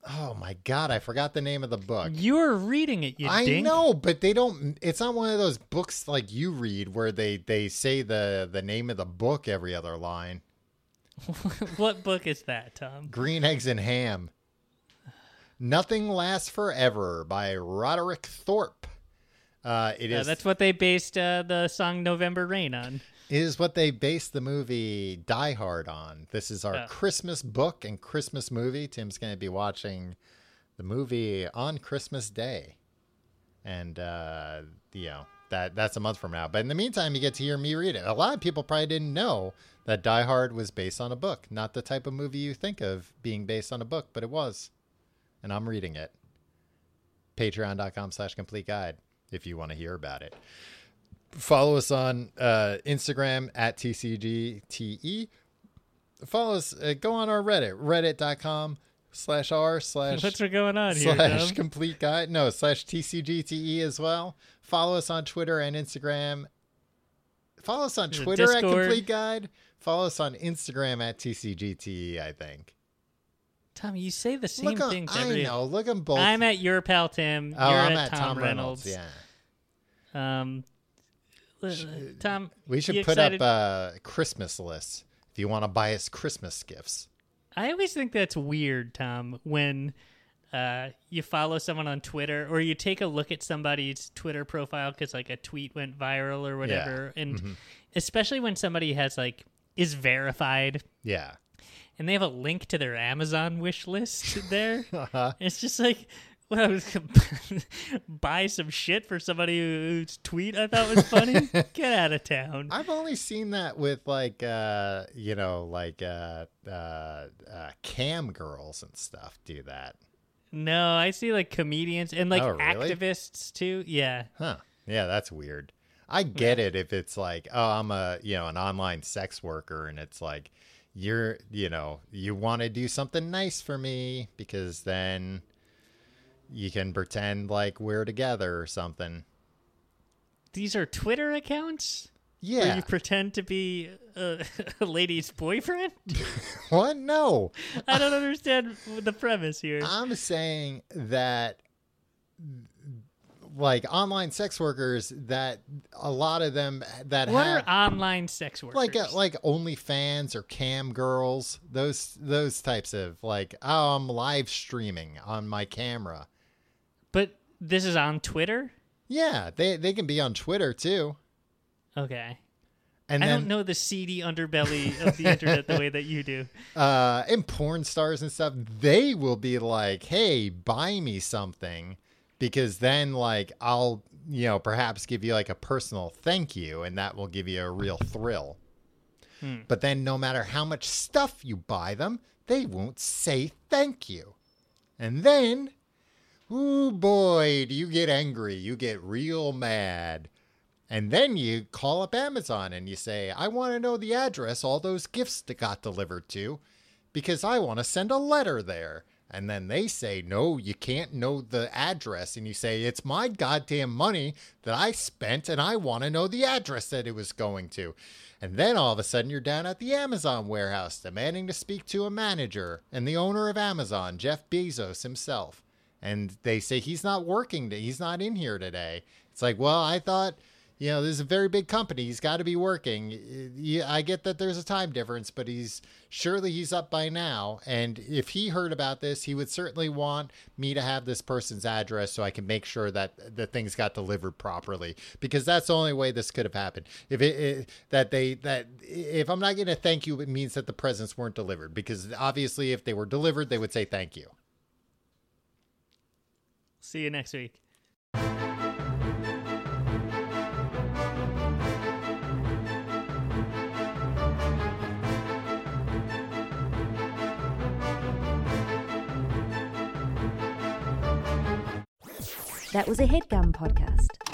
Speaker 1: Oh my God, I forgot the name of the book.
Speaker 2: You're reading it, you
Speaker 1: I
Speaker 2: dink.
Speaker 1: know, but they don't. It's not one of those books like you read where they they say the the name of the book every other line.
Speaker 2: what book is that, Tom?
Speaker 1: Green Eggs and Ham. Nothing Lasts Forever by Roderick Thorp. Uh, it
Speaker 2: Uh,
Speaker 1: is
Speaker 2: that's what they based uh, the song November Rain on.
Speaker 1: Is what they based the movie Die Hard on. This is our
Speaker 2: Oh.
Speaker 1: Christmas book and Christmas movie. Tim's going to be watching the movie on Christmas Day, and uh, you know that that's a month from now. But in the meantime, you get to hear me read it. A lot of people probably didn't know that Die Hard was based on a book, not the type of movie you think of being based on a book, but it was, and I'm reading it. Patreon.com/slash complete guide if you want to hear about it follow us on uh, Instagram at TCGTE. Follow us, uh, go on our Reddit, reddit.com slash r slash
Speaker 2: What's going on here,
Speaker 1: slash
Speaker 2: Tom?
Speaker 1: complete guide. No, slash TCGTE as well. Follow us on Twitter and Instagram. Follow us on
Speaker 2: There's
Speaker 1: Twitter at complete guide. Follow us on Instagram at TCGTE, I think.
Speaker 2: Tom, you say the same
Speaker 1: Look on,
Speaker 2: things
Speaker 1: I
Speaker 2: every.
Speaker 1: know. Look them both.
Speaker 2: I'm at your pal Tim.
Speaker 1: oh,
Speaker 2: You're
Speaker 1: I'm
Speaker 2: at,
Speaker 1: at
Speaker 2: Tom, Reynolds.
Speaker 1: Yeah.
Speaker 2: Um, Tom,
Speaker 1: We should put
Speaker 2: excited?
Speaker 1: up a Christmas list if you want to buy us Christmas gifts.
Speaker 2: I always think that's weird, Tom, when uh, you follow someone on Twitter or you take a look at somebody's Twitter profile because like a tweet went viral or whatever, and
Speaker 1: Mm-hmm.
Speaker 2: especially when somebody has like is verified
Speaker 1: Yeah.
Speaker 2: and they have a link to their Amazon wish list there.
Speaker 1: Uh-huh.
Speaker 2: It's just like. Well, I was buy some shit for somebody whose tweet I thought was funny. Get out of town.
Speaker 1: I've only seen that with like uh you know like uh uh, uh cam girls and stuff do that.
Speaker 2: No, I see like comedians and like
Speaker 1: Oh, really?
Speaker 2: activists too. Yeah.
Speaker 1: Huh. Yeah, that's weird. I get it if it's like, oh, I'm a, you know, an online sex worker and it's like you're, you know, you want to do something nice for me because then you can pretend like we're together or something.
Speaker 2: These are Twitter accounts where
Speaker 1: Yeah.
Speaker 2: you pretend to be a, a lady's boyfriend.
Speaker 1: what? No.
Speaker 2: I don't understand the premise here.
Speaker 1: I'm saying that like online sex workers that a lot of them that
Speaker 2: What
Speaker 1: have
Speaker 2: are online sex workers?
Speaker 1: like uh, like OnlyFans or cam girls, those those types of like oh I'm live streaming on my camera,
Speaker 2: But this is on Twitter.
Speaker 1: Yeah, they they can be on Twitter too.
Speaker 2: Okay.
Speaker 1: And
Speaker 2: I
Speaker 1: then
Speaker 2: don't know the seedy underbelly of the internet the way that you do.
Speaker 1: uh and porn stars and stuff, they will be like, "Hey, buy me something." Because then like I'll, you know, perhaps give you like a personal thank you and that will give you a real thrill. But then no matter how much stuff you buy them, they won't say thank you. And then Ooh boy, do you get angry. You get real mad. And then you call up Amazon and you say, I want to know the address all those gifts that got delivered to because I want to send a letter there. And then they say, No, you can't know the address. And you say, It's my goddamn money that I spent and I want to know the address that it was going to. And then all of a sudden you're down at the Amazon warehouse demanding to speak to a manager and the owner of Amazon, Jeff Bezos himself and they say he's not working today. He's not in here today. It's like, well, I thought, you know, this is a very big company. He's got to be working. I get that there's a time difference, but he's surely he's up by now. And if he heard about this, he would certainly want me to have this person's address so I can make sure that the things got delivered properly. Because that's the only way this could have happened. If it, it that they that if I'm not going to thank you, it means that the presents weren't delivered. Because obviously, if they were delivered, they would say thank you.
Speaker 2: See you next week.
Speaker 3: That was a headgum podcast.